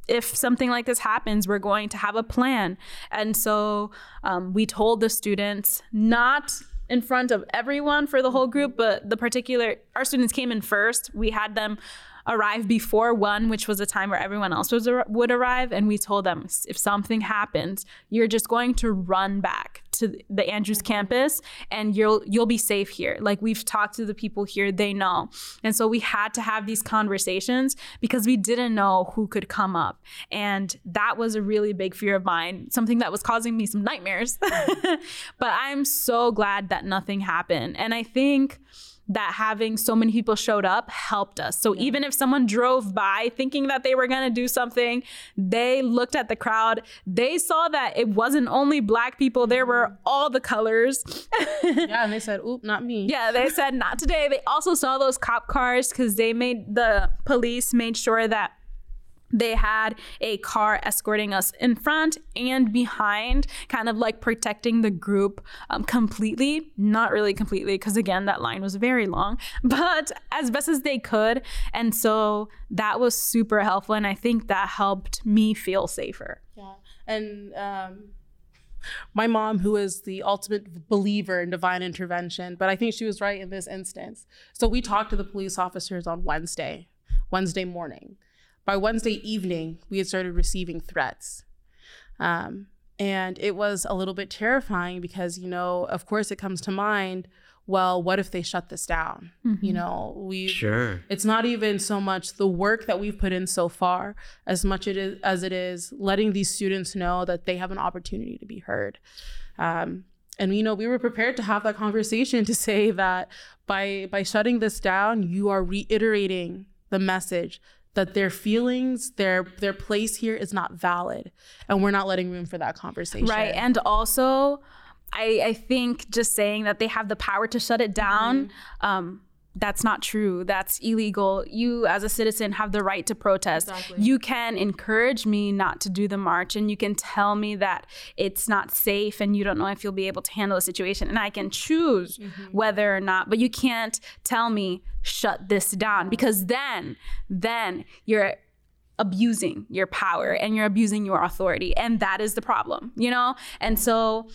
Speaker 3: if something like this happens, we're going to have a plan. And so um, we told the students not in front of everyone for the whole group, but the particular, our students came in first. We had them arrive before one, which was a time where everyone else was, would arrive. And we told them if something happens, you're just going to run back to the Andrews mm-hmm. campus and you'll you'll be safe here. Like we've talked to the people here, they know. And so we had to have these conversations because we didn't know who could come up. And that was a really big fear of mine, something that was causing me some nightmares. but I'm so glad that nothing happened. And I think that having so many people showed up helped us. So yeah. even if someone drove by thinking that they were going to do something, they looked at the crowd. They saw that it wasn't only black people, there were mm-hmm. all the colors.
Speaker 2: yeah, and they said, "Oop, not me."
Speaker 3: Yeah, they said not today. They also saw those cop cars cuz they made the police made sure that they had a car escorting us in front and behind, kind of like protecting the group um, completely. Not really completely, because again, that line was very long, but as best as they could. And so that was super helpful. And I think that helped me feel safer.
Speaker 2: Yeah. And, um, my mom, who is the ultimate believer in divine intervention, but I think she was right in this instance. So we talked to the police officers on Wednesday, Wednesday morning by Wednesday evening, we had started receiving threats. Um, and it was a little bit terrifying because, you know, of course it comes to mind, well, what if they shut this down? Mm-hmm. You know, we
Speaker 1: sure
Speaker 2: it's not even so much the work that we've put in so far as much it is as it is letting these students know that they have an opportunity to be heard. Um, and you know, we were prepared to have that conversation to say that by by shutting this down, you are reiterating the message that their feelings, their their place here is not valid, and we're not letting room for that conversation.
Speaker 3: Right, and also, I I think just saying that they have the power to shut it down. Mm-hmm. Um, that's not true. That's illegal. You, as a citizen, have the right to protest. Exactly. You can encourage me not to do the march, and you can tell me that it's not safe and you don't know if you'll be able to handle the situation. And I can choose mm-hmm. whether or not, but you can't tell me, shut this down, because then, then you're abusing your power and you're abusing your authority. And that is the problem, you know? And so,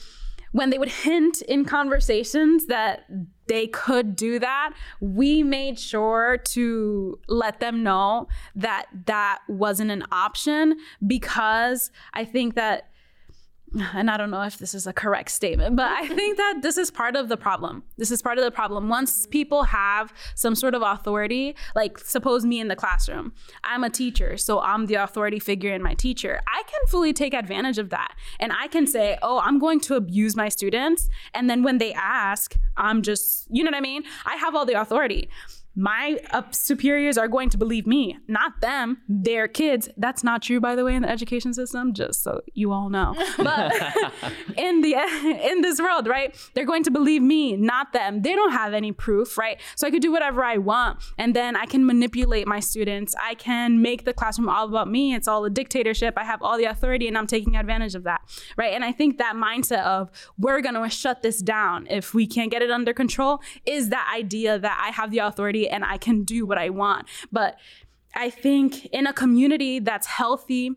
Speaker 3: when they would hint in conversations that they could do that, we made sure to let them know that that wasn't an option because I think that and I don't know if this is a correct statement, but I think that this is part of the problem. This is part of the problem. Once people have some sort of authority, like suppose me in the classroom, I'm a teacher, so I'm the authority figure in my teacher. I can fully take advantage of that. And I can say, oh, I'm going to abuse my students. And then when they ask, I'm just, you know what I mean? I have all the authority my uh, superiors are going to believe me, not them, their kids. That's not true, by the way, in the education system, just so you all know. But in the in this world, right, they're going to believe me, not them. They don't have any proof, right? So I could do whatever I want, and then I can manipulate my students. I can make the classroom all about me. It's all a dictatorship. I have all the authority, and I'm taking advantage of that, right? And I think that mindset of we're going to shut this down if we can't get it under control is that idea that I have the authority and I can do what I want. But I think in a community that's healthy,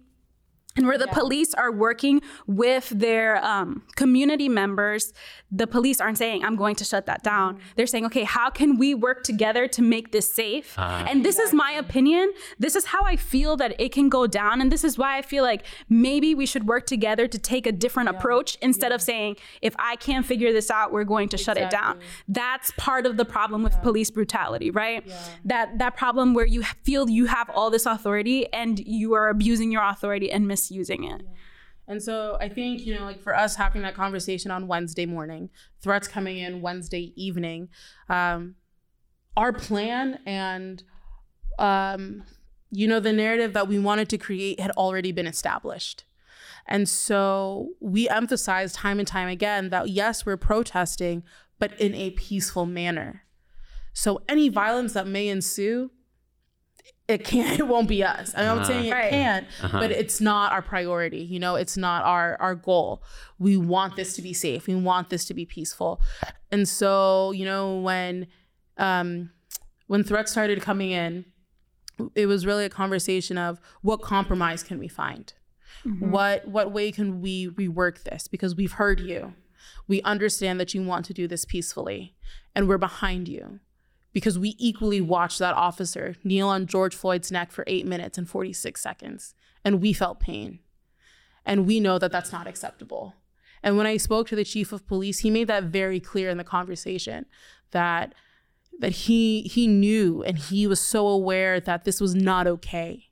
Speaker 3: and where the yeah. police are working with their um, community members the police aren't saying i'm going to shut that down mm-hmm. they're saying okay how can we work together to make this safe uh, and this is my opinion this is how i feel that it can go down and this is why i feel like maybe we should work together to take a different yeah. approach instead yeah. of saying if i can't figure this out we're going to exactly. shut it down that's part of the problem with police brutality right that that problem where you feel you have all this authority and you are abusing your authority and mis misusing it.
Speaker 2: And so I think, you know, like for us having that conversation on Wednesday morning, threats coming in Wednesday evening, um, our plan and, um, you know, the narrative that we wanted to create had already been established. And so we emphasized time and time again that yes, we're protesting, but in a peaceful manner. So any violence that may ensue, it can't it won't be us i'm uh-huh. saying it right. can uh-huh. but it's not our priority you know it's not our our goal we want this to be safe we want this to be peaceful and so you know when um when threats started coming in it was really a conversation of what compromise can we find mm-hmm. what what way can we rework this because we've heard you we understand that you want to do this peacefully and we're behind you because we equally watched that officer kneel on George Floyd's neck for eight minutes and 46 seconds, and we felt pain. And we know that that's not acceptable. And when I spoke to the chief of police, he made that very clear in the conversation that that he he knew and he was so aware that this was not okay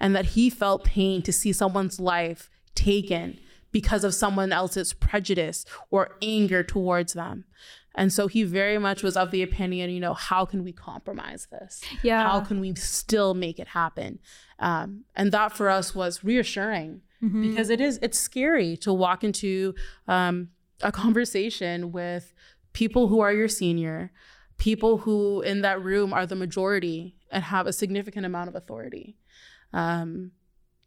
Speaker 2: and that he felt pain to see someone's life taken because of someone else's prejudice or anger towards them. And so he very much was of the opinion, you know, how can we compromise this?
Speaker 3: Yeah.
Speaker 2: How can we still make it happen? Um, and that for us was reassuring mm-hmm. because it is, it's scary to walk into um, a conversation with people who are your senior, people who in that room are the majority and have a significant amount of authority. Um,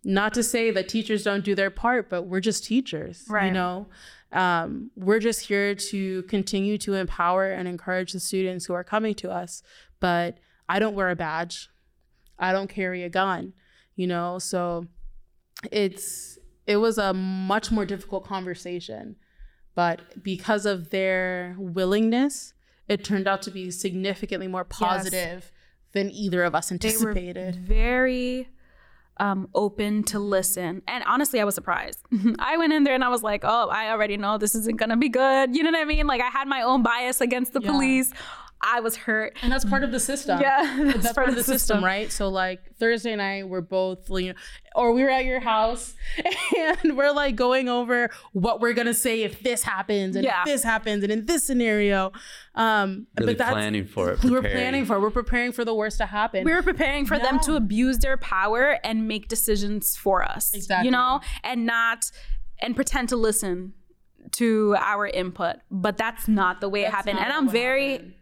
Speaker 2: not to say that teachers don't do their part, but we're just teachers, right. you know? Um, we're just here to continue to empower and encourage the students who are coming to us. But I don't wear a badge. I don't carry a gun, you know? So it's, it was a much more difficult conversation. But because of their willingness, it turned out to be significantly more positive yes. than either of us anticipated.
Speaker 3: very um, open to listen. And honestly, I was surprised. I went in there and I was like, oh, I already know this isn't going to be good. You know what I mean? Like I had my own bias against the yeah. police. I was hurt.
Speaker 2: And that's part of the system.
Speaker 3: Yeah.
Speaker 2: That's, that's part, of the system, system, right? So like Thursday night, we're both, you know, or we were at your house and we're like going over what we're gonna say if this happens and yeah. if this happens and in this scenario. Um
Speaker 1: really but that's planning for it.
Speaker 2: Preparing. We're planning for it. We're preparing for the worst to happen.
Speaker 3: We were preparing for yeah. them to abuse their power and make decisions for us. Exactly. You know, and not and pretend to listen to our input, but that's not the way that's it happened. And I'm very happened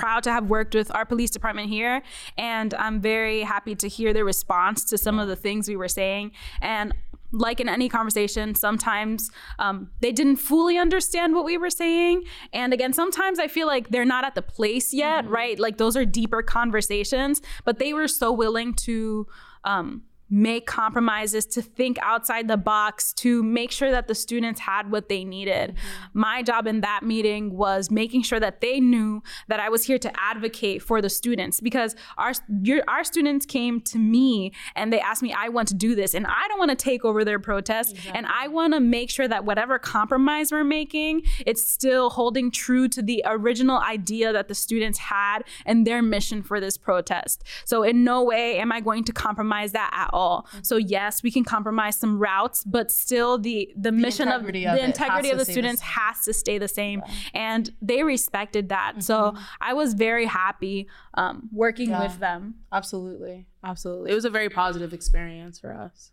Speaker 3: proud to have worked with our police department here and i'm very happy to hear their response to some of the things we were saying and like in any conversation, sometimes um, they didn't fully understand what we were saying. And again, sometimes I feel like they're not at the place yet, mm-hmm. right? Like those are deeper conversations, but they were so willing to um, make compromises, to think outside the box, to make sure that the students had what they needed. Mm-hmm. My job in that meeting was making sure that they knew that I was here to advocate for the students because our your, our students came to me and they asked me, I want to do this, and I don't want to take over their protest, exactly. and I want to make sure that whatever compromise we're making, it's still holding true to the original idea that the students had and their mission for this protest. So in no way am I going to compromise that at all all. Mm-hmm. So yes, we can compromise some routes, but still the the, the mission of, of the integrity of the students has to stay the same, yeah. and they respected that. Mm-hmm. So I was very happy um, working yeah. with them.
Speaker 2: Absolutely, absolutely. It was a very positive experience for us.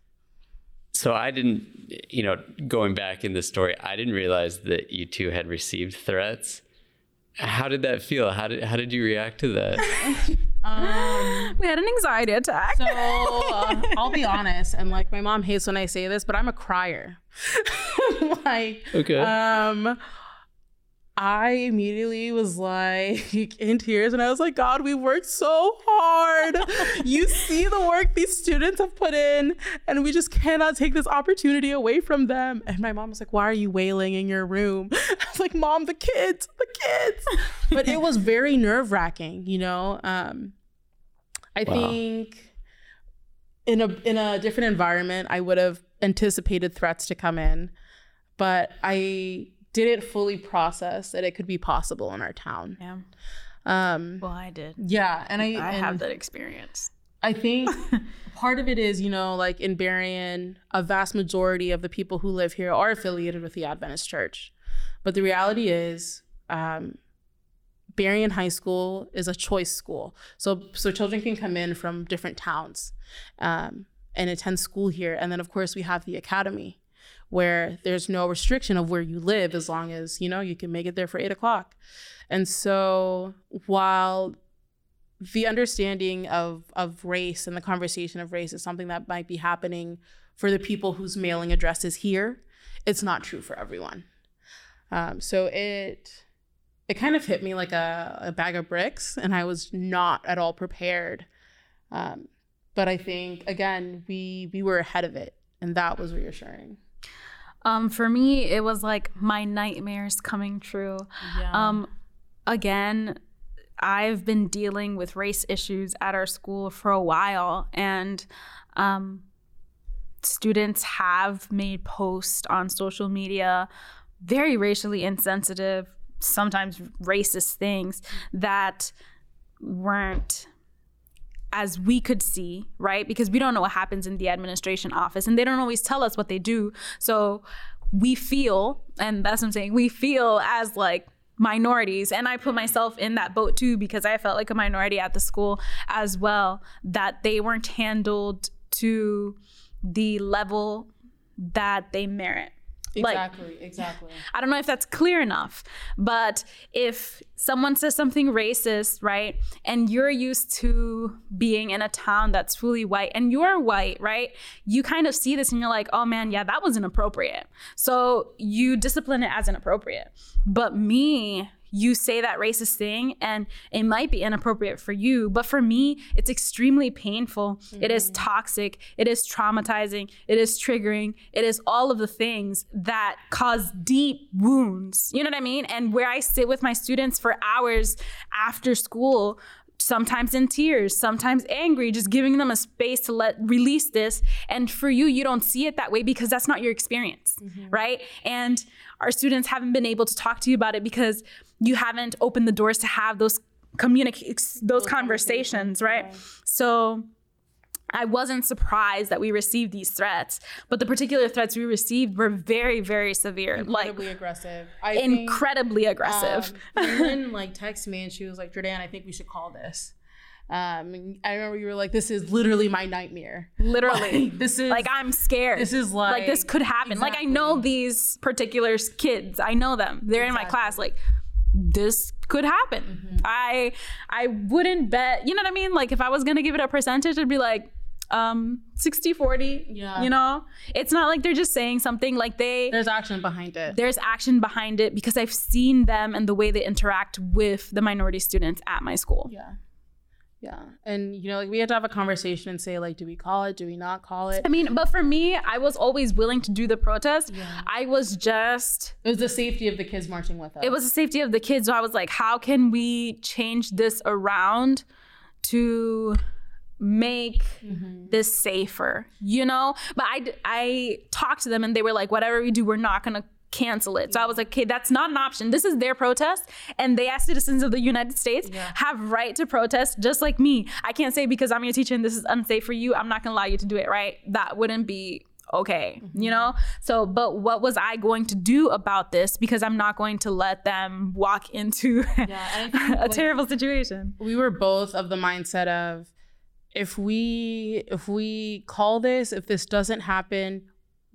Speaker 1: So I didn't, you know, going back in the story, I didn't realize that you two had received threats. How did that feel? How did how did you react to that?
Speaker 3: Um, we had an anxiety attack.
Speaker 2: So uh, I'll be honest, and like my mom hates when I say this, but I'm a crier. like,
Speaker 1: okay.
Speaker 2: Um, I immediately was like in tears and I was like, God, we worked so hard. you see the work these students have put in, and we just cannot take this opportunity away from them. And my mom was like, Why are you wailing in your room? I was like, Mom, the kids, the kids. but it was very nerve wracking, you know? Um, I wow. think in a in a different environment, I would have anticipated threats to come in, but I didn't fully process that it could be possible in our town.
Speaker 3: Yeah. Um, well, I did.
Speaker 2: Yeah, and I
Speaker 3: I
Speaker 2: and
Speaker 3: have that experience.
Speaker 2: I think part of it is, you know, like in Berrien, a vast majority of the people who live here are affiliated with the Adventist Church, but the reality is, um, Berrien High School is a choice school, so so children can come in from different towns um, and attend school here, and then of course we have the academy where there's no restriction of where you live as long as you know you can make it there for eight o'clock. And so while the understanding of of race and the conversation of race is something that might be happening for the people whose mailing address is here it's not true for everyone. Um, so it it kind of hit me like a, a, bag of bricks and i was not at all prepared um, but i think again we we were ahead of it and that was reassuring
Speaker 3: um, for me, it was like my nightmares coming true. Yeah. Um, again, I've been dealing with race issues at our school for a while, and um, students have made posts on social media, very racially insensitive, sometimes racist things that weren't as we could see, right? Because we don't know what happens in the administration office and they don't always tell us what they do. So we feel, and that's what I'm saying, we feel as like minorities and i put myself in that boat too because i felt like a minority at the school as well that they weren't handled to the level that they merit
Speaker 2: Exactly, like, exactly.
Speaker 3: I don't know if that's clear enough, but if someone says something racist, right, and you're used to being in a town that's fully white and you're white, right, you kind of see this and you're like, oh man, yeah, that was inappropriate. So you discipline it as inappropriate. But me, you say that racist thing and it might be inappropriate for you but for me it's extremely painful mm-hmm. it is mm-hmm. toxic it is traumatizing it is triggering it is all of the things that cause deep wounds you know what i mean and where i sit with my students for hours after school sometimes in tears, sometimes angry, just giving them a space to let release this. And for you, you don't see it that way because that's not your experience, mm-hmm. right? And our students haven't been able to talk to you about it because you haven't opened the doors to have those communicate those, conversations, right? So I wasn't surprised that we received these threats, but the particular threats we received were very, very severe.
Speaker 2: Incredibly like, aggressive.
Speaker 3: I incredibly think, aggressive.
Speaker 2: Um, like texted me and she was like, Jordanne, I think we should call this. Um, I remember you were like, "This is literally my nightmare.
Speaker 3: Literally, like, this is like I'm scared.
Speaker 2: This is like
Speaker 3: like this could happen. Exactly. Like I know these particular kids. I know them. They're exactly. in my class. Like this could happen. Mm-hmm. I I wouldn't bet. You know what I mean? Like if I was gonna give it a percentage, I'd be like um 60 40 yeah you know it's not like they're just saying something like they
Speaker 2: there's action behind it
Speaker 3: there's action behind it because i've seen them and the way they interact with the minority students at my school
Speaker 2: yeah yeah. And you know like we had to have a conversation and say like do we call it? Do we not call it?
Speaker 3: I mean but for me i was always willing to do the protest. Yeah. i was just
Speaker 2: it was the safety of the kids marching with us.
Speaker 3: It was the safety of the kids. So i was like how can we change this around to make mm-hmm. this safer you know? But i i talked to them and they were like whatever we do we're not going to cancel it. So I was like, okay, that's not an option. This is their protest. And they, as citizens of the United States, yeah. have right to protest just like me. I can't say because I'm your teacher and this is unsafe for you, I'm not gonna allow you to do it, right? That wouldn't be okay, mm-hmm. you know? So, but what was I going to do about this? Because I'm not going to let them walk into yeah, a like, terrible situation.
Speaker 2: We were both of the mindset of, if we if we call this if this doesn't happen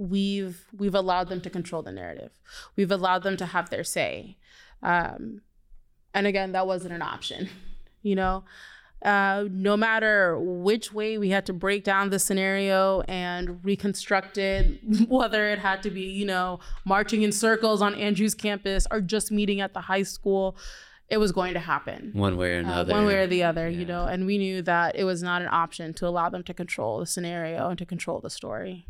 Speaker 2: we've we've allowed them to control the narrative we've allowed them to have their say um, and again that wasn't an option you know uh, no matter which way we had to break down the scenario and reconstruct it, whether it had to be, you know, marching in circles on Andrews campus or just meeting at the high school, it was going to happen.
Speaker 1: One way or another.
Speaker 2: Uh, one way or the other, yeah. you know, and we knew that it was not an option to allow them to control the scenario and to control the story.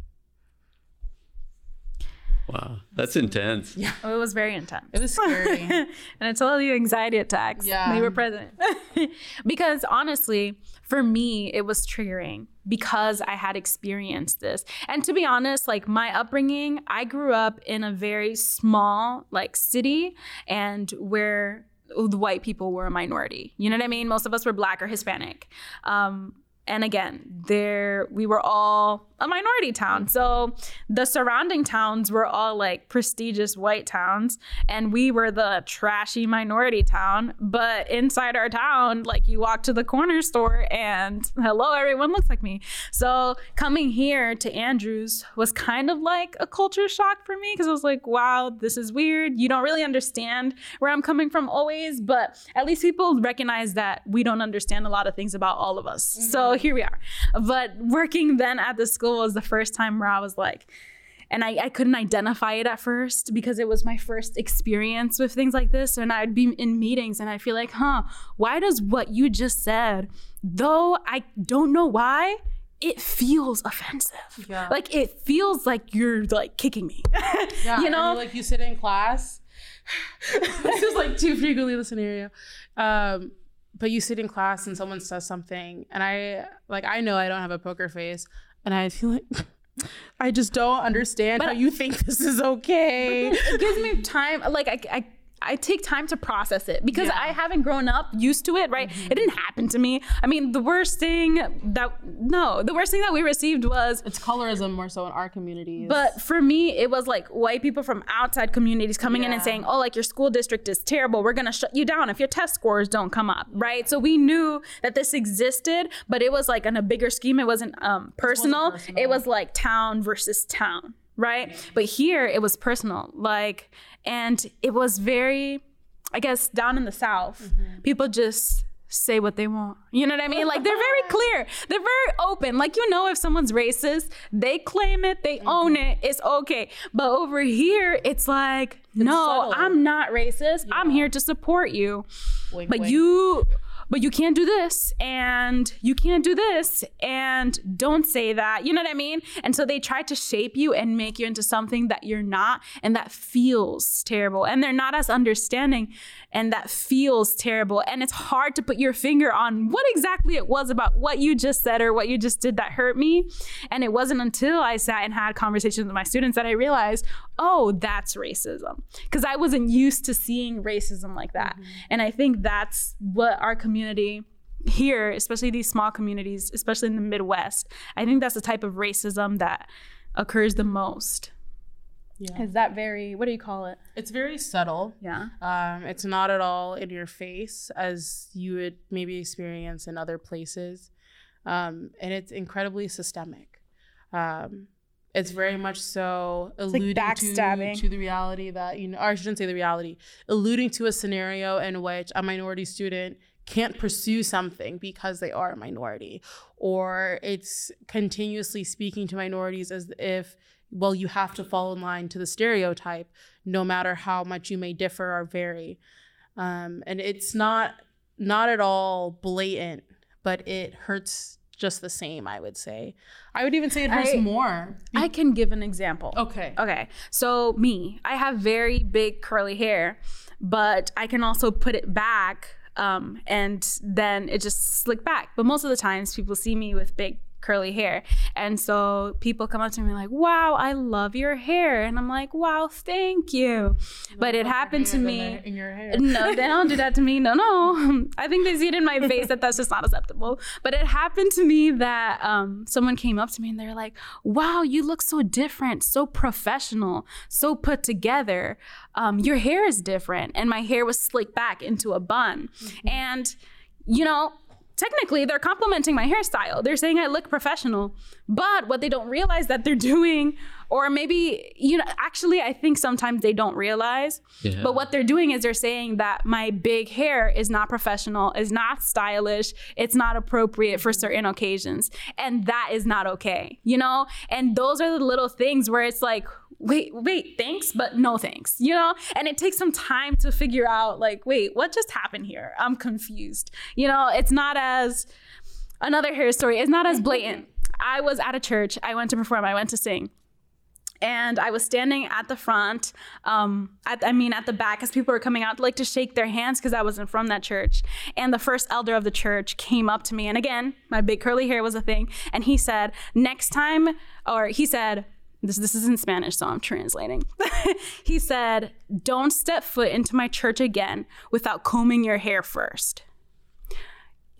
Speaker 1: Wow, that's intense.
Speaker 3: Yeah, it was very intense.
Speaker 2: It was scary, and
Speaker 3: I told you anxiety attacks. Yeah, they were present. because honestly, for me, it was triggering because I had experienced this. And to be honest, like my upbringing, I grew up in a very small like city, and where the white people were a minority. You know what I mean? Most of us were black or Hispanic. Um, and again, there we were all a minority town. So the surrounding towns were all like prestigious white towns, and we were the trashy minority town. But inside our town, like you walk to the corner store and hello, everyone looks like me. So coming here to Andrews was kind of like a culture shock for me because I was like, wow, this is weird. You don't really understand where I'm coming from always, but at least people recognize that we don't understand a lot of things about all of us. Mm-hmm. So here we are. But working then at the school was the first time where I was like, and I, I couldn't identify it at first because it was my first experience with things like this. And I'd be in meetings and I feel like, huh, why does what you just said, though I don't know why, it feels offensive. Yeah. Like it feels like you're like kicking me.
Speaker 2: yeah, you know, like you sit in class. this is like too frequently the scenario. Um, but you sit in class and someone says something, and I like I know I don't have a poker face, and I feel like I just don't understand but, how you think this is okay.
Speaker 3: It gives me time. Like I, I I take time to process it because yeah. I haven't grown up used to it, right? Mm-hmm. It didn't happen to me. I mean, the worst thing that no, the worst thing that we received was
Speaker 2: it's colorism more so in our communities.
Speaker 3: But for me, it was like white people from outside communities coming yeah. in and saying, "Oh, like your school district is terrible. We're going to shut you down if your test scores don't come up." Right? So we knew that this existed, but it was like in a bigger scheme. It wasn't um, personal. Wasn't personal. It was like town versus town right? But here it was personal. Like and it was very, I guess, down in the South, mm-hmm. people just say what they want. You know what I mean? Like they're very clear. They're very open. Like you know if someone's racist, they claim it, they mm-hmm. own it, it's okay. But over here, it's like, it's no, subtle. I'm not racist. Yeah. I'm here to support you. Wink, but wink. you but you can't do this and you can't do this and don't say that. You know what I mean? And so they try to shape you and make you into something that you're not and that feels terrible. And they're not as understanding and that feels terrible. And it's hard to put your finger on what exactly it was about what you just said or what you just did that hurt me. And it wasn't until I sat and had conversations with my students that I realized, oh, that's racism. Because I wasn't used to seeing racism like that. Mm-hmm. And I think that's what our community here, especially these small communities, especially in the Midwest, I think that's the type of racism that occurs the most. Yeah. Is that very, what do you call it?
Speaker 2: It's very subtle.
Speaker 3: Yeah.
Speaker 2: Um, it's not at all in your face as you would maybe experience in other places. Um, and it's incredibly systemic. Um, it's very much so alluding like to, to the reality that, you know, or I shouldn't say the reality, alluding to a scenario in which a minority student can't pursue something because they are a minority. Or it's continuously speaking to minorities as if well, you have to fall in line to the stereotype, no matter how much you may differ or vary. Um, and it's not not at all blatant, but it hurts just the same. I would say. I would even say it hurts I, more.
Speaker 3: I can give an example.
Speaker 2: Okay.
Speaker 3: Okay. So me, I have very big curly hair, but I can also put it back um, and then it just slick back. But most of the times, people see me with big curly hair. And so people come up to me like, wow, I love your hair. And I'm like, wow, thank you. But it happened to me.
Speaker 2: In your hair.
Speaker 3: No, they don't do that to me. No, no. I think they see it in my face that that's just not acceptable. But it happened to me that um, someone came up to me and they're like, wow, you look so different, so professional, so put together. Um, your hair is different. And my hair was slicked back into a bun. Mm-hmm. And, you know, technically they're complimenting my hairstyle. They're saying I look professional. But what they don't realize that they're doing, or maybe, you know, actually, I think sometimes they don't realize.
Speaker 1: Yeah.
Speaker 3: But what they're doing is they're saying that my big hair is not professional, is not stylish, it's not appropriate for certain occasions. And that is not okay, you know? And those are the little things where it's like, wait, wait, thanks, but no thanks, you know? And it takes some time to figure out, like, wait, what just happened here? I'm confused. You know, it's not as, another hair story, it's not as blatant. I was at a church, I went to perform, I went to sing and I was standing at the front, um, at, I mean at the back, as people were coming out like to shake their hands because I wasn't from that church. And the first elder of the church came up to me, and again, my big curly hair was a thing, and he said, "Next time," or he said. This, this is in Spanish, so I'm translating. he said, Don't step foot into my church again without combing your hair first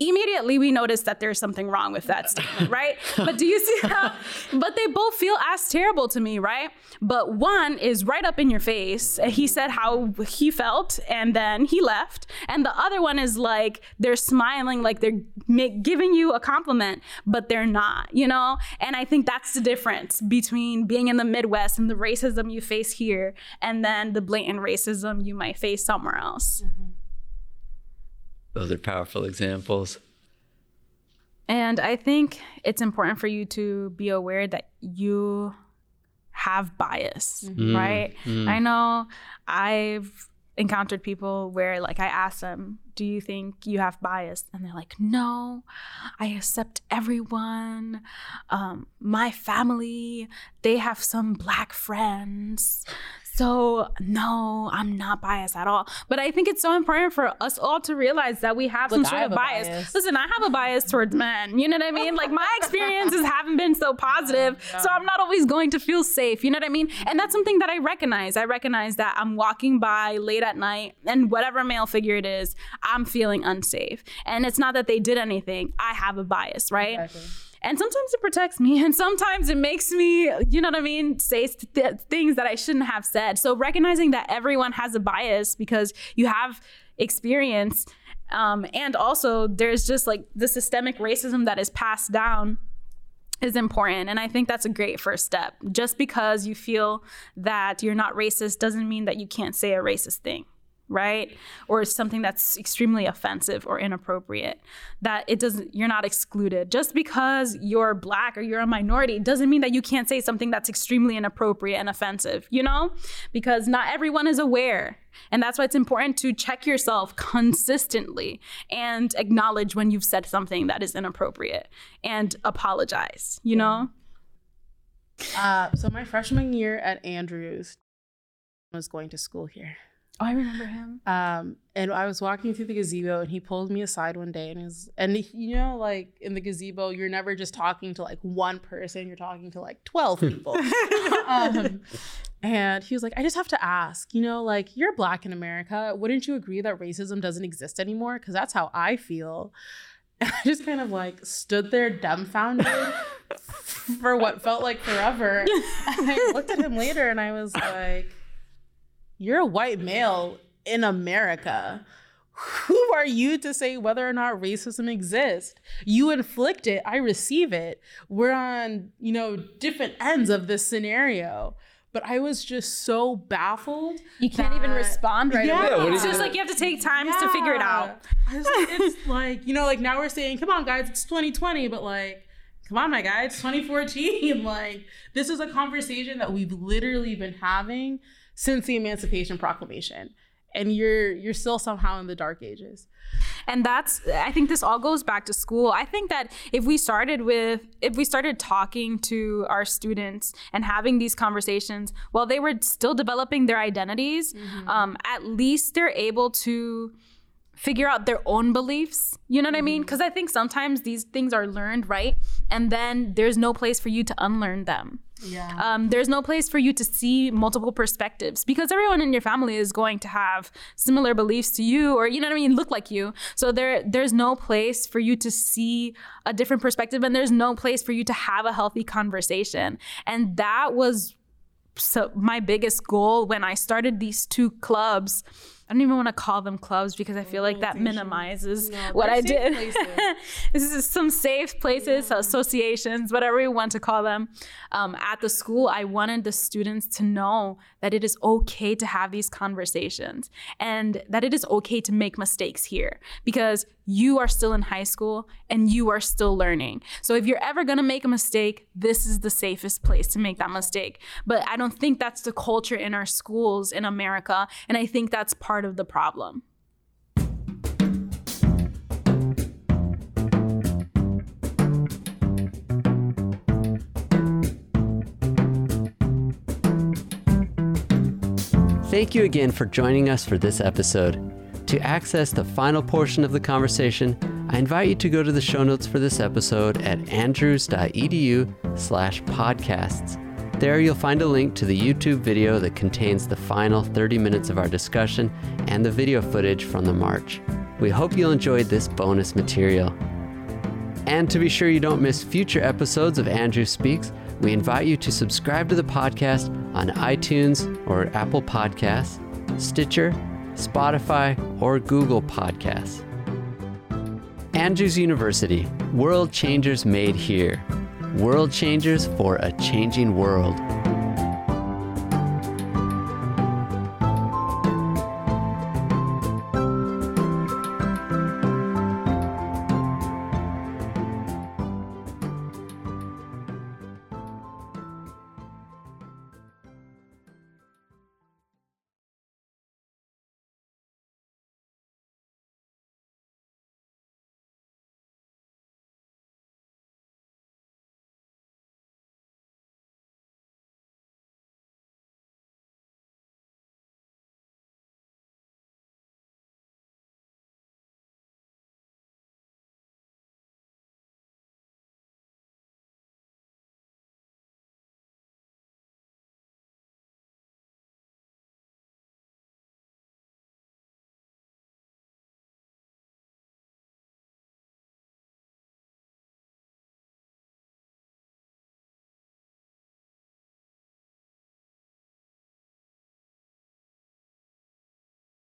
Speaker 3: immediately we notice that there's something wrong with that statement, right? but do you see how, but they both feel as terrible to me, right? But one is right up in your face. He said how he felt and then he left. And the other one is like, they're smiling, like they're make, giving you a compliment, but they're not, you know? And I think that's the difference between being in the Midwest and the racism you face here and then the blatant racism you might face somewhere else. Mm-hmm.
Speaker 1: Those are powerful examples.
Speaker 3: And I think it's important for you to be aware that you have bias, mm-hmm. right? Mm-hmm. I know I've encountered people where like I ask them, "Do you think you have bias?" and they're like, "No, I accept everyone. Um, my family, they have some black friends, so, no, I'm not biased at all. But I think it's so important for us all to realize that we have Look, some sort have of bias. bias. Listen, I have a bias towards men. You know what I mean? Like, my experiences haven't been so positive. Yeah, yeah. So, I'm not always going to feel safe. You know what I mean? And that's something that I recognize. I recognize that I'm walking by late at night and whatever male figure it is, I'm feeling unsafe. And it's not that they did anything, I have a bias, right? Exactly. And sometimes it protects me, and sometimes it makes me, you know what I mean, say th- things that I shouldn't have said. So recognizing that everyone has a bias because you have experience. Um, and also, there's just like the systemic racism that is passed down is important. And I think that's a great first step. Just because you feel that you're not racist doesn't mean that you can't say a racist thing right? Or something that's extremely offensive or inappropriate. That it doesn't you're not excluded. Just because you're black or you're a minority doesn't mean that you can't say something that's extremely inappropriate and offensive you know? Because not everyone is aware. And that's why it's important to check yourself consistently and acknowledge when you've said something that is inappropriate and apologize you know?
Speaker 2: Uh, so my freshman year at andrews was going to school here
Speaker 3: Oh, I remember him.
Speaker 2: Um, and I was walking through the gazebo, and he pulled me aside one day, and he's and he, you know, like in the gazebo, you're never just talking to like one person; you're talking to like twelve people. um, and he was like, "I just have to ask, you know, like you're black in America. Wouldn't you agree that racism doesn't exist anymore? Because that's how I feel." And I just kind of like stood there dumbfounded for what felt like forever. And I looked at him later, and I was like you're a white male in America. Who are you to say whether or not racism exists? You inflict it, I receive it. We're on, you know, different ends of this scenario. But I was just so baffled.
Speaker 3: You can't that, even respond right yeah, away. It's just like you have to take time yeah. to figure it out.
Speaker 2: it's like, you know, like now we're saying, come on, guys, it's 2020, but like, come on, my guy, it's 2014. Like, this is a conversation that we've literally been having since the Emancipation Proclamation. And you're you're still somehow in the dark ages.
Speaker 3: And that's I think this all goes back to school. I think that if we started with if we started talking to our students and having these conversations while they were still developing their identities, mm-hmm. um, at least they're able to figure out their own beliefs. You know what mm-hmm. I mean? Because mm-hmm. I think sometimes these things are learned, right? And then there's no place for you to unlearn them. Yeah. Um, there's no place for you to see multiple perspectives because everyone in your family is going to have similar beliefs to you, or you know what I mean, look like you. So there, there's no place for you to see a different perspective, and there's no place for you to have a healthy conversation. And that was so my biggest goal when I started these two clubs I don't even want to call them clubs because I feel like that minimizes no, what I did. this is some safe places, yeah. associations, whatever you want to call them. Um, at the school, I wanted the students to know that it is okay to have these conversations and that it is okay to make mistakes here because you are still in high school and you are still learning. So if you're ever going to make a mistake, this is the safest place to make that mistake. But I don't think that's the culture in our schools in America. And I think that's part of the problem.
Speaker 4: Thank you again for joining us for this episode. To access the final portion of the conversation, I invite you to go to the show notes for this episode at andrews.edu slash podcasts. There you'll find a link to the YouTube video that contains the final 30 minutes of our discussion and the video footage from the march. We hope you'll enjoy this bonus material. And to be sure you don't miss future episodes of Andrews Speaks, we invite you to subscribe to the podcast on iTunes or Apple Podcasts, Stitcher, Spotify, or Google Podcasts. Andrews University, World Changers Made Here. World Changers for a Changing World.